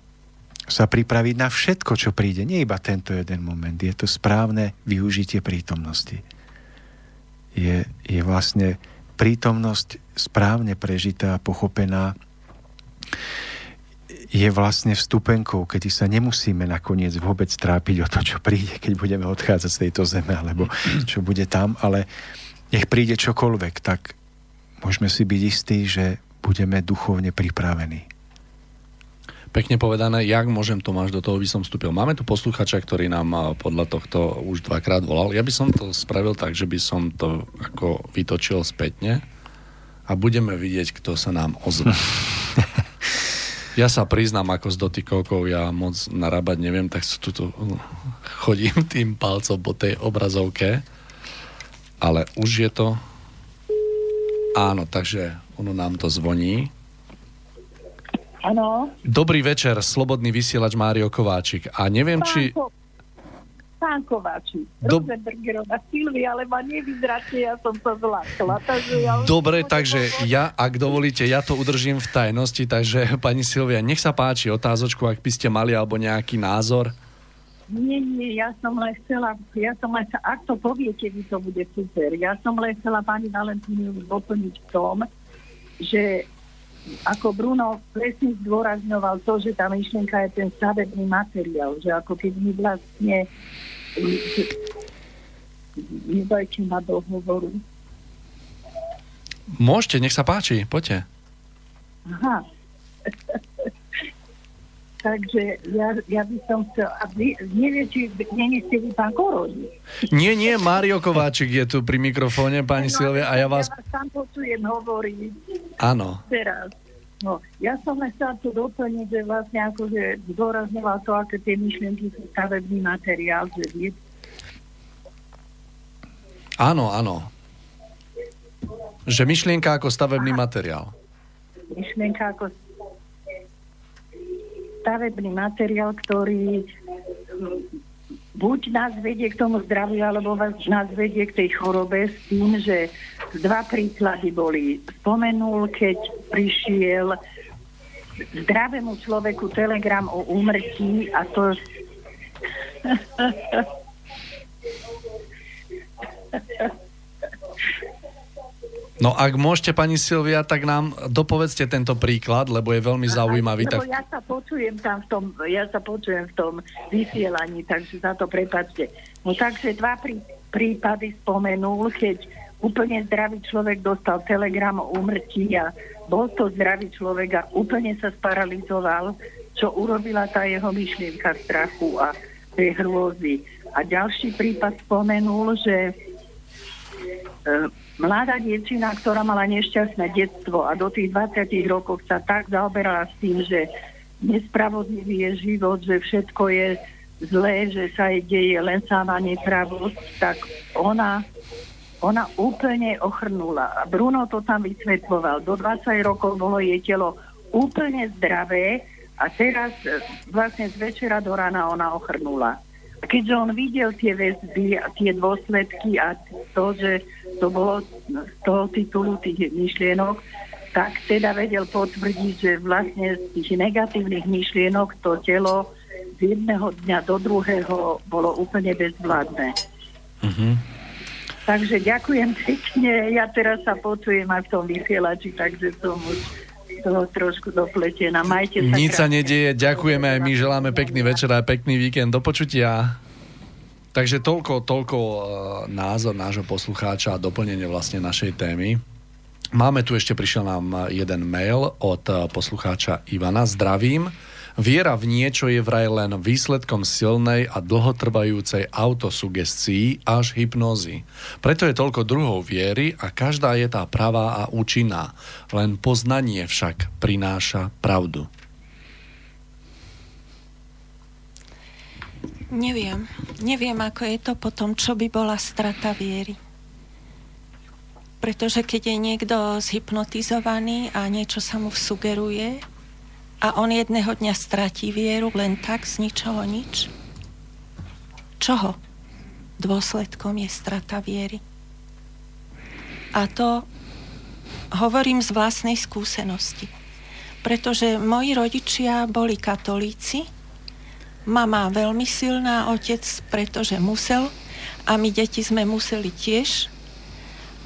sa pripraviť na všetko, čo príde, nie iba tento jeden moment, je to správne využitie prítomnosti. Je, je vlastne prítomnosť správne prežitá a pochopená je vlastne vstupenkou, kedy sa nemusíme nakoniec vôbec trápiť o to, čo príde, keď budeme odchádzať z tejto zeme, alebo čo bude tam, ale nech príde čokoľvek, tak môžeme si byť istí, že budeme duchovne pripravení. Pekne povedané, jak môžem Tomáš, do toho by som vstúpil. Máme tu posluchača, ktorý nám podľa tohto už dvakrát volal. Ja by som to spravil tak, že by som to ako vytočil spätne a budeme vidieť, kto sa nám ozve. ja sa priznám, ako s dotykovkou ja moc narábať neviem, tak tu chodím tým palcom po tej obrazovke, ale už je to... Áno, takže ono nám to zvoní. Áno. Dobrý večer, slobodný vysielač Mário Kováčik. A neviem, Pán či... Ko- Pán Kováčik, Do... Rosenbergerová Silvia, ale ma nevyzráte, ja som to zlákla. Takže ja Dobre, takže ja, ak dovolíte, ja to udržím v tajnosti, takže pani Silvia, nech sa páči otázočku, ak by ste mali alebo nejaký názor. Nie, nie, ja som len chcela, ja som len, ak to poviete, vy to bude super. Ja som len chcela pani Valentínu doplniť v tom, že ako Bruno presne zdôrazňoval to, že tá myšlienka je ten stavebný materiál, že ako keď my vlastne nedajte na dohovoru. Môžete, nech sa páči, poďte. Aha. Takže ja, ja by som chcel... A vy, neviem, či ste vy pán Koroni. Nie, nie, Mário Kováčik je tu pri mikrofóne, pani no, Silvia, a ja vás... Ja vás tam počujem hovoriť. Áno. Teraz. No, ja som len chcela tu doplniť, že vlastne akože zdôrazňoval to, aké tie myšlienky sú stavebný materiál, že vie. Áno, áno. Že myšlienka ako stavebný materiál. Myšlienka ako stavebný materiál, ktorý buď nás vedie k tomu zdraviu, alebo nás vedie k tej chorobe s tým, že dva príklady boli. Spomenul, keď prišiel zdravému človeku telegram o úmrtí a to No ak môžete, pani Silvia, tak nám dopovedzte tento príklad, lebo je veľmi zaujímavý. tak... ja sa počujem tam v tom, ja sa počujem v tom vysielaní, takže za to prepačte. No takže dva prí, prípady spomenul, keď úplne zdravý človek dostal telegram o úmrtí a bol to zdravý človek a úplne sa sparalizoval, čo urobila tá jeho myšlienka strachu a tej hrôzy. A ďalší prípad spomenul, že e, mladá dievčina, ktorá mala nešťastné detstvo a do tých 20 rokov sa tak zaoberala s tým, že nespravodlivý je život, že všetko je zlé, že sa jej deje len sama nepravosť, tak ona, ona úplne ochrnula. A Bruno to tam vysvetloval. Do 20 rokov bolo jej telo úplne zdravé a teraz e, vlastne z večera do rána ona ochrnula. Keďže on videl tie väzby a tie dôsledky a to, že to bolo z toho titulu tých myšlienok, tak teda vedel potvrdiť, že vlastne z tých negatívnych myšlienok to telo z jedného dňa do druhého bolo úplne bezvládne. Mm-hmm. Takže ďakujem pekne. Ja teraz sa počujem aj v tom vysielači, takže som už toho trošku dopletená. Majte sa Nič sa nedieje. Ďakujeme aj my. Želáme pekný večer a pekný víkend. Do počutia. Takže toľko, toľko uh, názor nášho poslucháča a doplnenie vlastne našej témy. Máme tu ešte, prišiel nám jeden mail od uh, poslucháča Ivana. Zdravím. Viera v niečo je vraj len výsledkom silnej a dlhotrvajúcej autosugestii až hypnózy. Preto je toľko druhov viery a každá je tá pravá a účinná. Len poznanie však prináša pravdu. Neviem. Neviem, ako je to potom, čo by bola strata viery. Pretože keď je niekto zhypnotizovaný a niečo sa mu sugeruje, a on jedného dňa stratí vieru len tak z ničoho nič? Čoho? Dôsledkom je strata viery. A to hovorím z vlastnej skúsenosti. Pretože moji rodičia boli katolíci, mama veľmi silná, otec pretože musel a my deti sme museli tiež.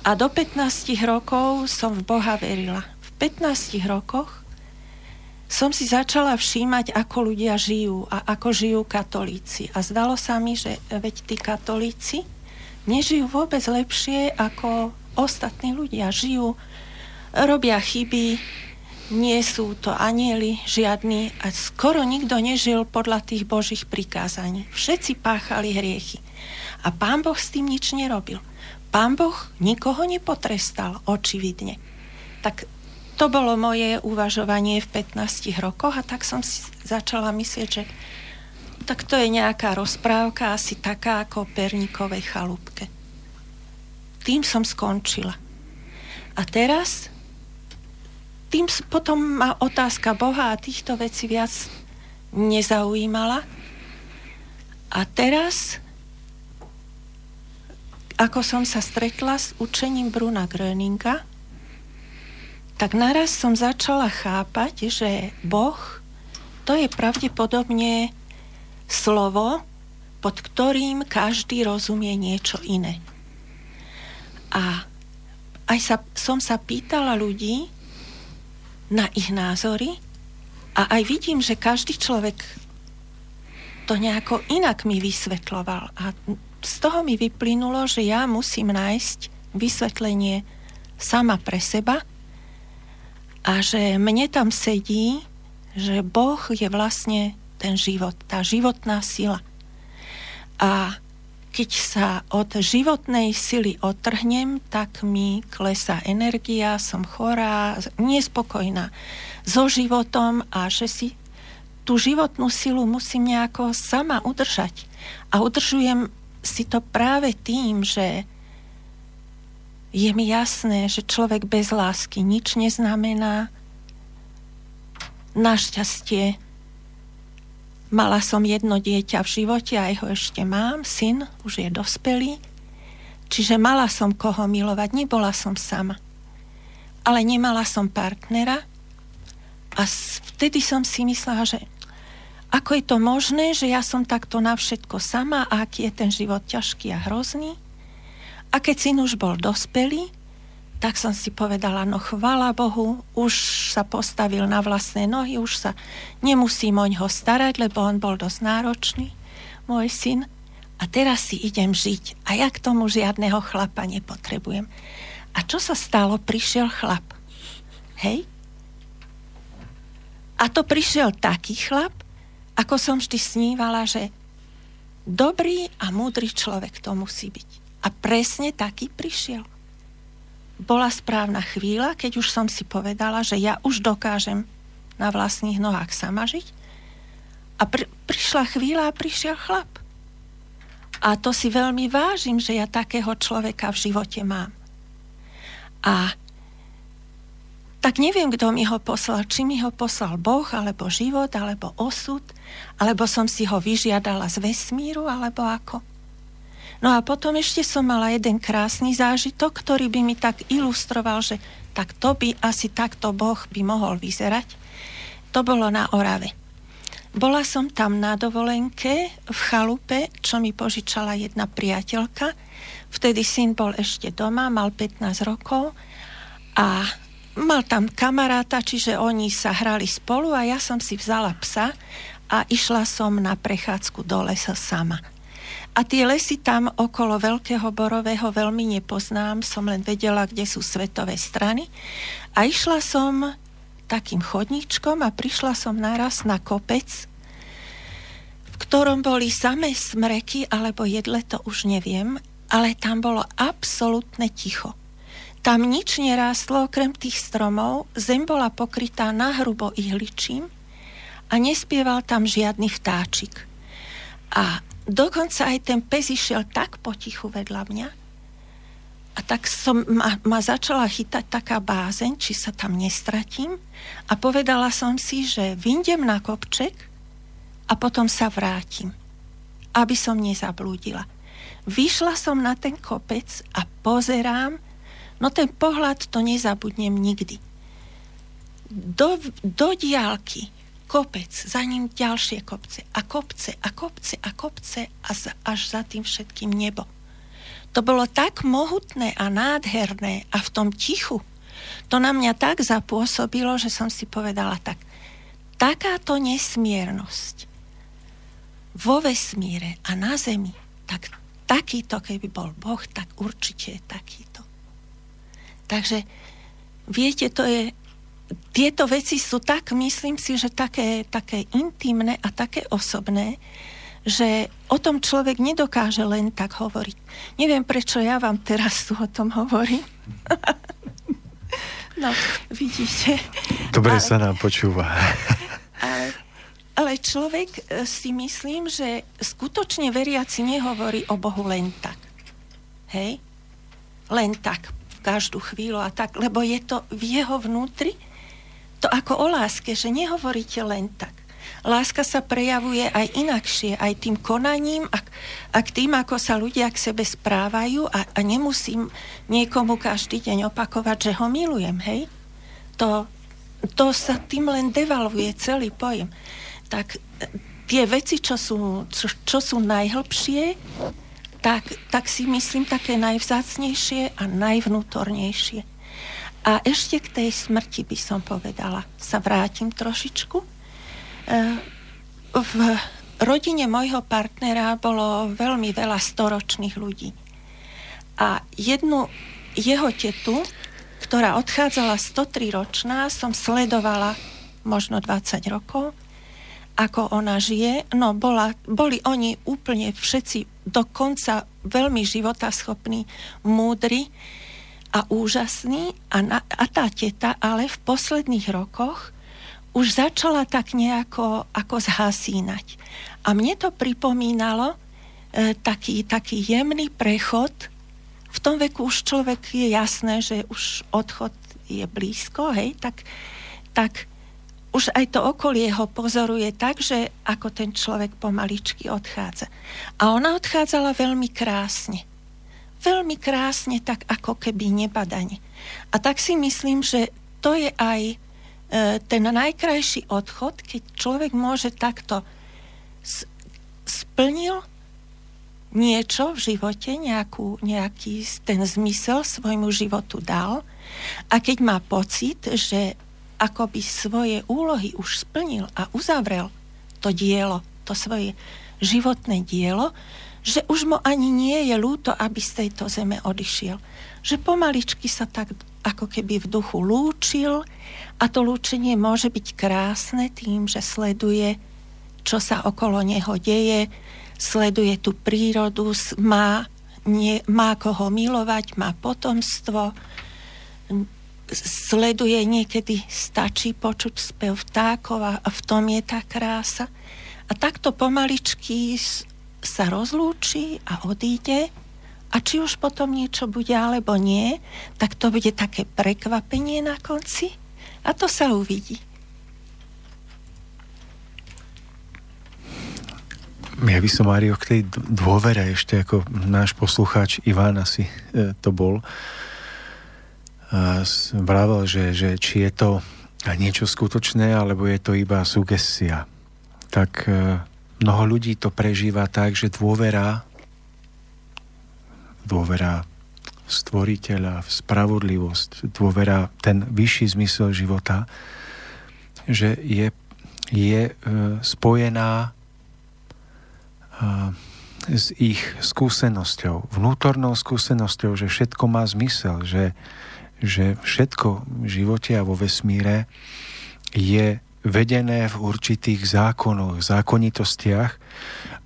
A do 15 rokov som v Boha verila. V 15 rokoch som si začala všímať, ako ľudia žijú a ako žijú katolíci. A zdalo sa mi, že veď tí katolíci nežijú vôbec lepšie ako ostatní ľudia. Žijú, robia chyby, nie sú to anieli žiadni a skoro nikto nežil podľa tých božích prikázaní. Všetci páchali hriechy. A pán Boh s tým nič nerobil. Pán Boh nikoho nepotrestal, očividne. Tak to bolo moje uvažovanie v 15 rokoch a tak som si začala myslieť, že tak to je nejaká rozprávka, asi taká ako o perníkovej chalúbke. Tým som skončila. A teraz, tým potom ma otázka Boha a týchto vecí viac nezaujímala. A teraz, ako som sa stretla s učením Bruna Gröninga, tak naraz som začala chápať, že Boh to je pravdepodobne slovo, pod ktorým každý rozumie niečo iné. A aj sa, som sa pýtala ľudí na ich názory a aj vidím, že každý človek to nejako inak mi vysvetloval. A z toho mi vyplynulo, že ja musím nájsť vysvetlenie sama pre seba a že mne tam sedí, že Boh je vlastne ten život, tá životná sila. A keď sa od životnej sily otrhnem, tak mi klesá energia, som chorá, nespokojná so životom a že si tú životnú silu musím nejako sama udržať. A udržujem si to práve tým, že je mi jasné, že človek bez lásky nič neznamená. Našťastie mala som jedno dieťa v živote, aj ho ešte mám, syn, už je dospelý. Čiže mala som koho milovať, nebola som sama. Ale nemala som partnera a vtedy som si myslela, že ako je to možné, že ja som takto na všetko sama a aký je ten život ťažký a hrozný. A keď syn už bol dospelý, tak som si povedala, no chvala Bohu, už sa postavil na vlastné nohy, už sa nemusím o ňoho starať, lebo on bol dosť náročný, môj syn. A teraz si idem žiť a ja k tomu žiadneho chlapa nepotrebujem. A čo sa stalo? Prišiel chlap. Hej? A to prišiel taký chlap, ako som vždy snívala, že dobrý a múdry človek to musí byť. A presne taký prišiel. Bola správna chvíľa, keď už som si povedala, že ja už dokážem na vlastných nohách sama žiť. A pr- prišla chvíľa a prišiel chlap. A to si veľmi vážim, že ja takého človeka v živote mám. A tak neviem, kto mi ho poslal. Či mi ho poslal Boh, alebo život, alebo osud, alebo som si ho vyžiadala z vesmíru, alebo ako. No a potom ešte som mala jeden krásny zážitok, ktorý by mi tak ilustroval, že tak to by asi takto Boh by mohol vyzerať. To bolo na Orave. Bola som tam na dovolenke v chalupe, čo mi požičala jedna priateľka. Vtedy syn bol ešte doma, mal 15 rokov a mal tam kamaráta, čiže oni sa hrali spolu a ja som si vzala psa a išla som na prechádzku do lesa sama. A tie lesy tam okolo Veľkého Borového veľmi nepoznám, som len vedela, kde sú svetové strany. A išla som takým chodníčkom a prišla som naraz na kopec, v ktorom boli samé smreky, alebo jedle, to už neviem, ale tam bolo absolútne ticho. Tam nič nerástlo okrem tých stromov, zem bola pokrytá nahrubo ihličím a nespieval tam žiadny vtáčik. A dokonca aj ten pes išiel tak potichu vedľa mňa, a tak som, ma, ma začala chytať taká bázeň, či sa tam nestratím. A povedala som si, že vyndem na kopček a potom sa vrátim, aby som nezablúdila. Vyšla som na ten kopec a pozerám, no ten pohľad to nezabudnem nikdy. Do, do diálky kopec, za ním ďalšie kopce a kopce a kopce a kopce a za, až za tým všetkým nebo. To bolo tak mohutné a nádherné a v tom tichu. To na mňa tak zapôsobilo, že som si povedala tak, takáto nesmiernosť vo vesmíre a na zemi, tak takýto, keby bol Boh, tak určite je takýto. Takže viete, to je, tieto veci sú tak, myslím si, že také, také intimné a také osobné, že o tom človek nedokáže len tak hovoriť. Neviem, prečo ja vám teraz tu o tom hovorím. no, vidíte. Dobre ale, sa nám počúva. ale, ale človek e, si myslím, že skutočne veriaci nehovorí o Bohu len tak. Hej? Len tak, v každú chvíľu a tak, lebo je to v jeho vnútri, to ako o láske, že nehovoríte len tak láska sa prejavuje aj inakšie, aj tým konaním a, a tým, ako sa ľudia k sebe správajú a, a nemusím niekomu každý deň opakovať, že ho milujem, hej? To, to sa tým len devalvuje celý pojem. Tak tie veci, čo sú, čo, čo sú najhlbšie, tak, tak si myslím také najvzácnejšie a najvnútornejšie. A ešte k tej smrti by som povedala, sa vrátim trošičku v rodine môjho partnera bolo veľmi veľa storočných ľudí. A jednu jeho tetu, ktorá odchádzala 103 ročná, som sledovala možno 20 rokov, ako ona žije. No, bola, boli oni úplne všetci dokonca veľmi životaschopní, múdri a úžasní. A, na, a tá teta ale v posledných rokoch už začala tak nejako ako zhasínať. A mne to pripomínalo e, taký, taký jemný prechod. V tom veku už človek je jasné, že už odchod je blízko, hej, tak, tak už aj to okolie ho pozoruje tak, že ako ten človek pomaličky odchádza. A ona odchádzala veľmi krásne. Veľmi krásne, tak ako keby nebadane. A tak si myslím, že to je aj E, ten najkrajší odchod, keď človek môže takto splnil niečo v živote, nejakú, nejaký ten zmysel svojmu životu dal a keď má pocit, že akoby svoje úlohy už splnil a uzavrel to dielo, to svoje životné dielo, že už mu ani nie je ľúto, aby z tejto zeme odišiel. Že pomaličky sa tak ako keby v duchu lúčil a to lúčenie môže byť krásne tým, že sleduje, čo sa okolo neho deje, sleduje tú prírodu, má, nie, má koho milovať, má potomstvo, sleduje niekedy, stačí počuť spev vtákov a, v tom je tá krása. A takto pomaličky sa rozlúči a odíde a či už potom niečo bude alebo nie, tak to bude také prekvapenie na konci a to sa uvidí. Ja by som, Mário, k tej dôvere ešte ako náš poslucháč Iván asi e, to bol vravel, že, že či je to niečo skutočné, alebo je to iba sugestia. Tak e, mnoho ľudí to prežíva tak, že dôvera dôvera v stvoriteľa, v spravodlivosť, dôvera ten vyšší zmysel života, že je, je e, spojená e, s ich skúsenosťou, vnútornou skúsenosťou, že všetko má zmysel, že, že všetko v živote a vo vesmíre je vedené v určitých zákonoch, zákonitostiach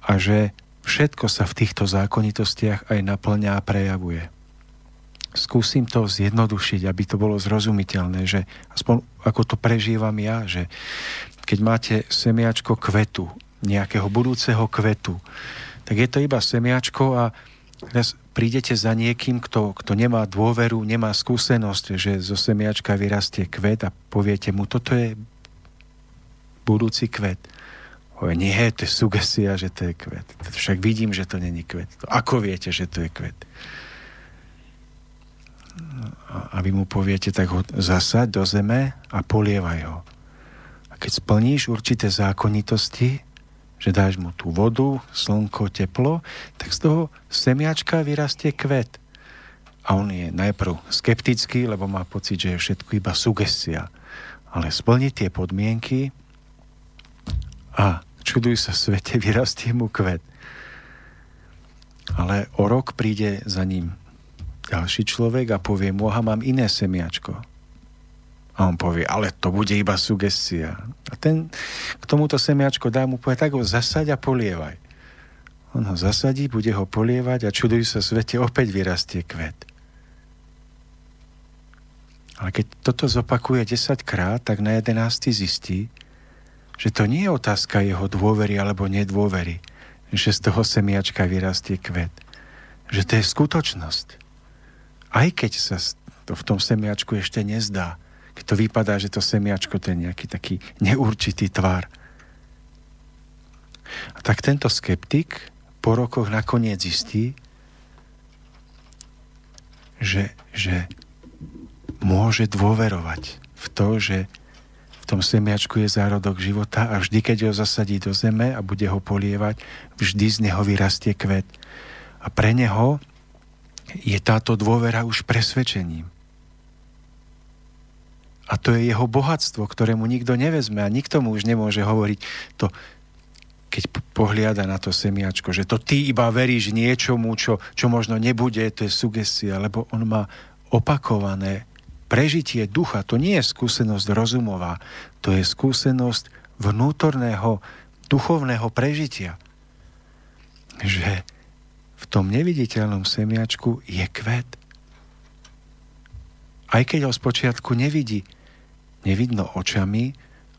a že všetko sa v týchto zákonitostiach aj naplňa a prejavuje. Skúsim to zjednodušiť, aby to bolo zrozumiteľné, že aspoň ako to prežívam ja, že keď máte semiačko kvetu, nejakého budúceho kvetu, tak je to iba semiačko a teraz prídete za niekým, kto, kto nemá dôveru, nemá skúsenosť, že zo semiačka vyrastie kvet a poviete mu, toto je budúci kvet. Ove, nie, to je sugesia, že to je kvet. Však vidím, že to není kvet. Ako viete, že to je kvet? A vy mu poviete, tak ho zasaď do zeme a polievaj ho. A keď splníš určité zákonitosti, že dáš mu tú vodu, slnko, teplo, tak z toho semiačka vyrastie kvet. A on je najprv skeptický, lebo má pocit, že je všetko iba sugestia. Ale splní tie podmienky a čuduj sa svete, vyrastie mu kvet. Ale o rok príde za ním ďalší človek a povie mu, aha, mám iné semiačko. A on povie, ale to bude iba sugestia. A ten k tomuto semiačko dá mu povie, tak ho zasaď a polievaj. On ho zasadí, bude ho polievať a čuduj sa svete, opäť vyrastie kvet. Ale keď toto zopakuje 10 krát, tak na 11. zistí, že to nie je otázka jeho dôvery alebo nedôvery, že z toho semiačka vyrastie kvet. Že to je skutočnosť. Aj keď sa to v tom semiačku ešte nezdá, keď to vypadá, že to semiačko to je nejaký taký neurčitý tvar. A tak tento skeptik po rokoch nakoniec zistí, že, že môže dôverovať v to, že v tom semiačku je zárodok života a vždy, keď ho zasadí do zeme a bude ho polievať, vždy z neho vyrastie kvet. A pre neho je táto dôvera už presvedčením. A to je jeho bohatstvo, ktorému nikto nevezme a nikto mu už nemôže hovoriť to, keď pohliada na to semiačko, že to ty iba veríš niečomu, čo, čo možno nebude, to je sugestia, lebo on má opakované prežitie ducha, to nie je skúsenosť rozumová, to je skúsenosť vnútorného, duchovného prežitia. Že v tom neviditeľnom semiačku je kvet. Aj keď ho spočiatku nevidí, nevidno očami,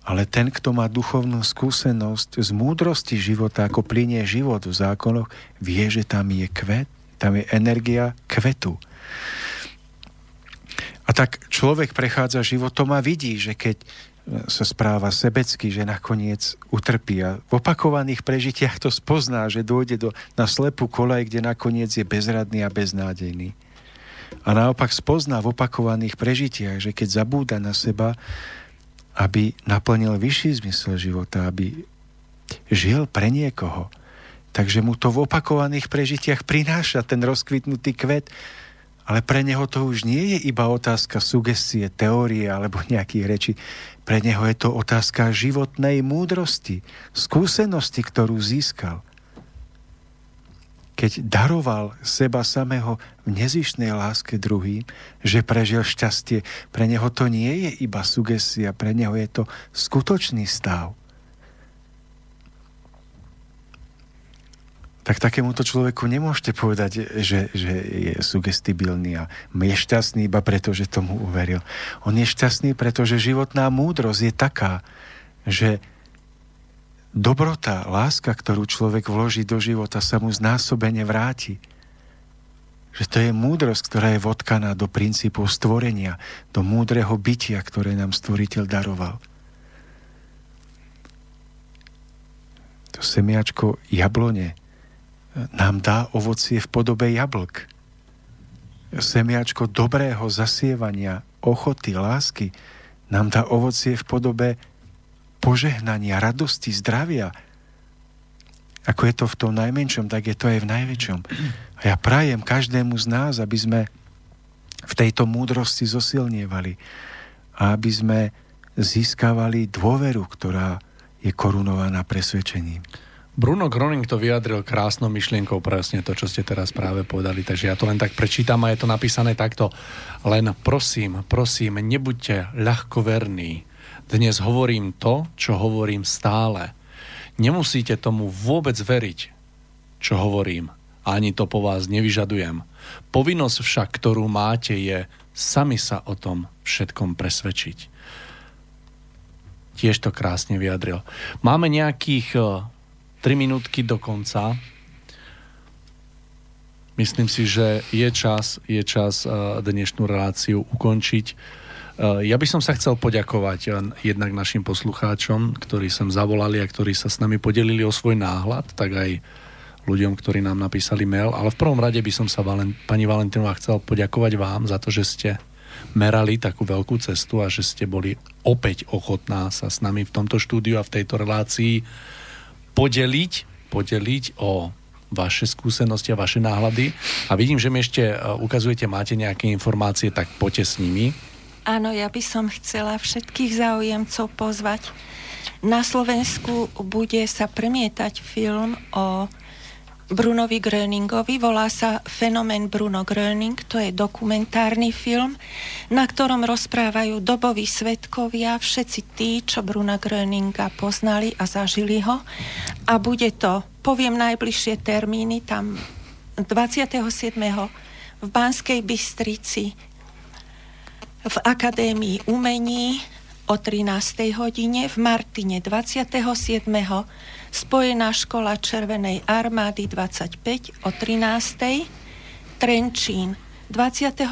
ale ten, kto má duchovnú skúsenosť z múdrosti života, ako plinie život v zákonoch, vie, že tam je kvet, tam je energia kvetu. A tak človek prechádza životom a vidí, že keď sa správa sebecky, že nakoniec utrpí a v opakovaných prežitiach to spozná, že dôjde do, na slepú kolaj, kde nakoniec je bezradný a beznádejný. A naopak spozná v opakovaných prežitiach, že keď zabúda na seba, aby naplnil vyšší zmysel života, aby žil pre niekoho, takže mu to v opakovaných prežitiach prináša ten rozkvitnutý kvet, ale pre neho to už nie je iba otázka sugestie, teórie alebo nejakých rečí. Pre neho je to otázka životnej múdrosti, skúsenosti, ktorú získal. Keď daroval seba samého v nezišnej láske druhým, že prežil šťastie, pre neho to nie je iba sugestia, pre neho je to skutočný stav. Tak takémuto človeku nemôžete povedať, že, že je sugestibilný a je šťastný iba preto, že tomu uveril. On je šťastný, pretože životná múdrosť je taká, že dobrota, láska, ktorú človek vloží do života, sa mu znásobene vráti. Že to je múdrosť, ktorá je vodkaná do princípov stvorenia, do múdreho bytia, ktoré nám stvoriteľ daroval. To semiačko jablone, nám dá ovocie v podobe jablk. Semiačko dobrého zasievania, ochoty, lásky nám dá ovocie v podobe požehnania, radosti, zdravia. Ako je to v tom najmenšom, tak je to aj v najväčšom. A ja prajem každému z nás, aby sme v tejto múdrosti zosilnievali a aby sme získavali dôveru, ktorá je korunovaná presvedčením. Bruno Groning to vyjadril krásnou myšlienkou presne to, čo ste teraz práve povedali, takže ja to len tak prečítam a je to napísané takto. Len prosím, prosím, nebuďte ľahkoverní. Dnes hovorím to, čo hovorím stále. Nemusíte tomu vôbec veriť, čo hovorím. Ani to po vás nevyžadujem. Povinnosť však, ktorú máte, je sami sa o tom všetkom presvedčiť. Tiež to krásne vyjadril. Máme nejakých 3 eh, minútky do konca. Myslím si, že je čas, je čas eh, dnešnú reláciu ukončiť. Eh, ja by som sa chcel poďakovať eh, jednak našim poslucháčom, ktorí sem zavolali a ktorí sa s nami podelili o svoj náhľad, tak aj ľuďom, ktorí nám napísali mail. Ale v prvom rade by som sa Valen, pani Valentínová chcel poďakovať vám za to, že ste merali takú veľkú cestu a že ste boli opäť ochotná sa s nami v tomto štúdiu a v tejto relácii podeliť, podeliť o vaše skúsenosti a vaše náhľady. A vidím, že mi ešte eh, ukazujete, máte nejaké informácie, tak poďte s nimi. Áno, ja by som chcela všetkých záujemcov pozvať. Na Slovensku bude sa premietať film o Brunovi Gröningovi. Volá sa Fenomén Bruno Gröning. To je dokumentárny film, na ktorom rozprávajú doboví svetkovia, všetci tí, čo Bruna Gröninga poznali a zažili ho. A bude to, poviem najbližšie termíny, tam 27. v Banskej Bystrici v Akadémii umení o 13. hodine, v Martine 27. Spojená škola Červenej armády 25 o 13. Trenčín 26.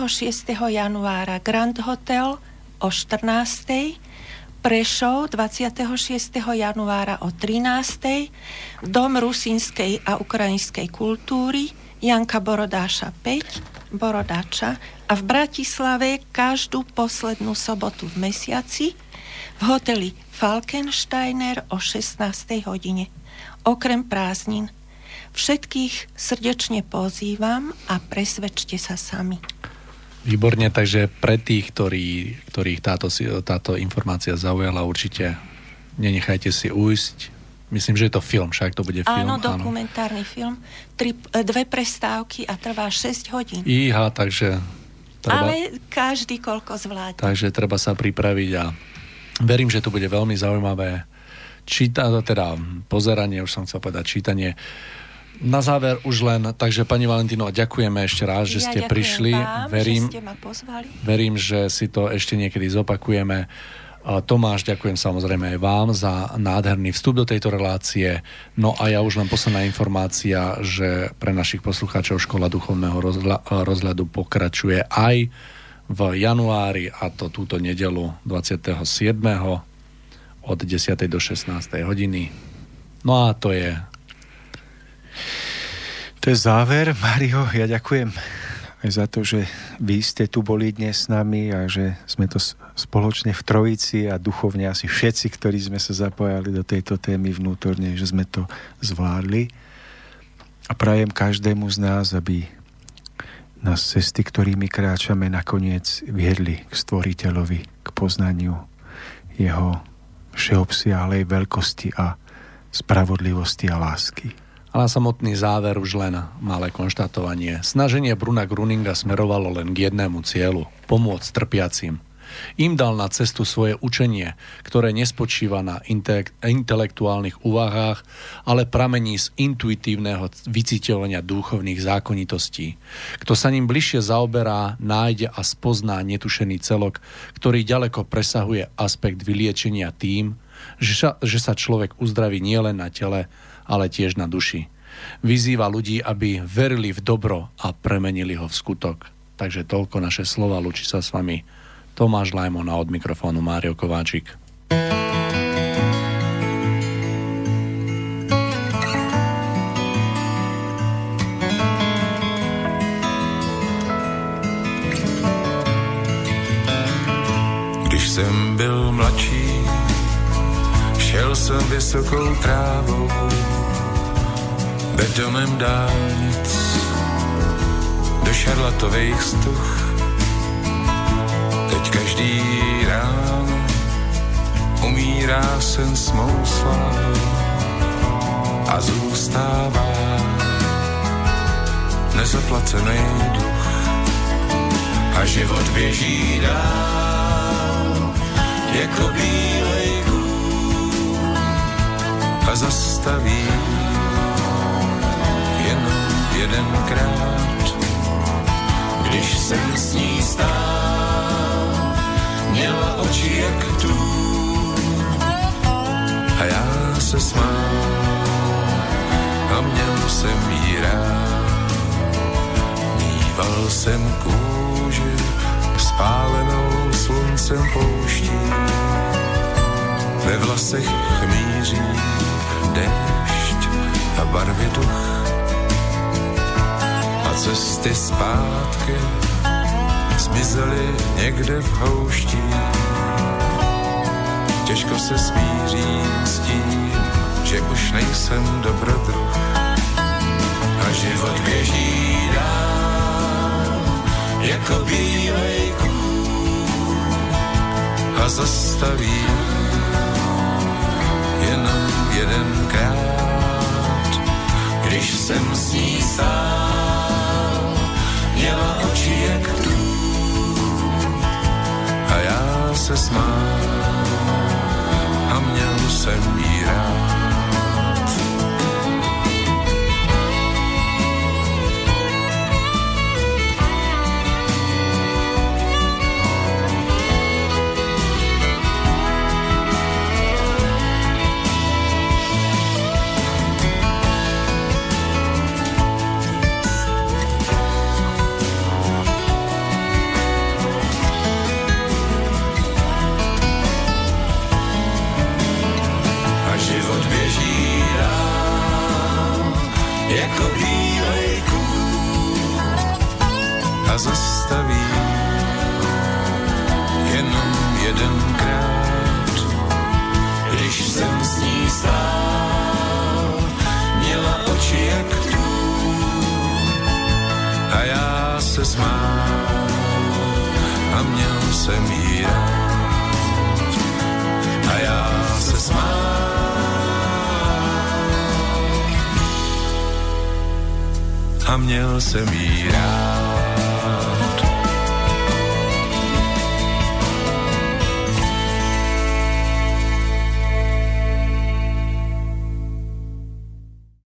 januára Grand Hotel o 14. Prešov 26. januára o 13. Dom rusínskej a ukrajinskej kultúry Janka Borodáša 5, Borodáča a v Bratislave každú poslednú sobotu v mesiaci v hoteli Falkensteiner o 16. hodine. Okrem prázdnin. Všetkých srdečne pozývam a presvedčte sa sami. Výborne, takže pre tých, ktorí, ktorých táto, táto informácia zaujala, určite nenechajte si ujsť. Myslím, že je to film, však to bude film. Áno, dokumentárny áno. film. Tri, dve prestávky a trvá 6 hodín. Iha, takže Treba, Ale každý koľko zvládne. Takže treba sa pripraviť a verím, že to bude veľmi zaujímavé číta, teda pozeranie, už som chcel povedať čítanie. Na záver už len, takže pani Valentino, ďakujeme ešte raz, že ja ste prišli. Vám, verím, že ste ma pozvali. verím, že si to ešte niekedy zopakujeme. Tomáš, ďakujem samozrejme aj vám za nádherný vstup do tejto relácie. No a ja už len posledná informácia, že pre našich poslucháčov Škola duchovného rozhľadu pokračuje aj v januári a to túto nedelu 27. od 10. do 16. hodiny. No a to je... To je záver, Mario. Ja ďakujem aj za to, že vy ste tu boli dnes s nami a že sme to spoločne v Trojici a duchovne asi všetci, ktorí sme sa zapojali do tejto témy vnútorne, že sme to zvládli. A prajem každému z nás, aby nás cesty, ktorými kráčame, nakoniec viedli k stvoriteľovi, k poznaniu jeho všeobsiahlej veľkosti a spravodlivosti a lásky. A na samotný záver už len malé konštatovanie. Snaženie Bruna Gruninga smerovalo len k jednému cieľu – pomôcť trpiacim. Im dal na cestu svoje učenie, ktoré nespočíva na intelektuálnych úvahách, ale pramení z intuitívneho vycitovania duchovných zákonitostí. Kto sa ním bližšie zaoberá, nájde a spozná netušený celok, ktorý ďaleko presahuje aspekt vyliečenia tým, že sa, že sa človek uzdraví nielen na tele, ale tiež na duši. Vyzýva ľudí, aby verili v dobro a premenili ho v skutok. Takže toľko naše slova, lučí sa s vami Tomáš Lajmon a od mikrofónu Mário Kováčik. Když jsem byl mladší, šel jsem vysokou trávou betomem dálnic do šarlatových stuch. Každý ráno umírá sen s mou slávou a zůstává nezaplacený duch. A život běží dál jako bílé a zastaví jenom jedenkrát. Když jsem s ní stál, měla oči jak tu. A já se smál a měl jsem jí rád. Mýval jsem kůži spálenou sluncem pouští. Ve vlasech chmíří déšť a barvy duch. A cesty zpátky zmizely někde v houští. Těžko se smířím s tím, že už nejsem dobrodruh. A život běží dál jako bílej kůl a zastaví jenom jedenkrát, když jsem s ní stál, měla oči jak tu a já se smál a měl jsem jí rád.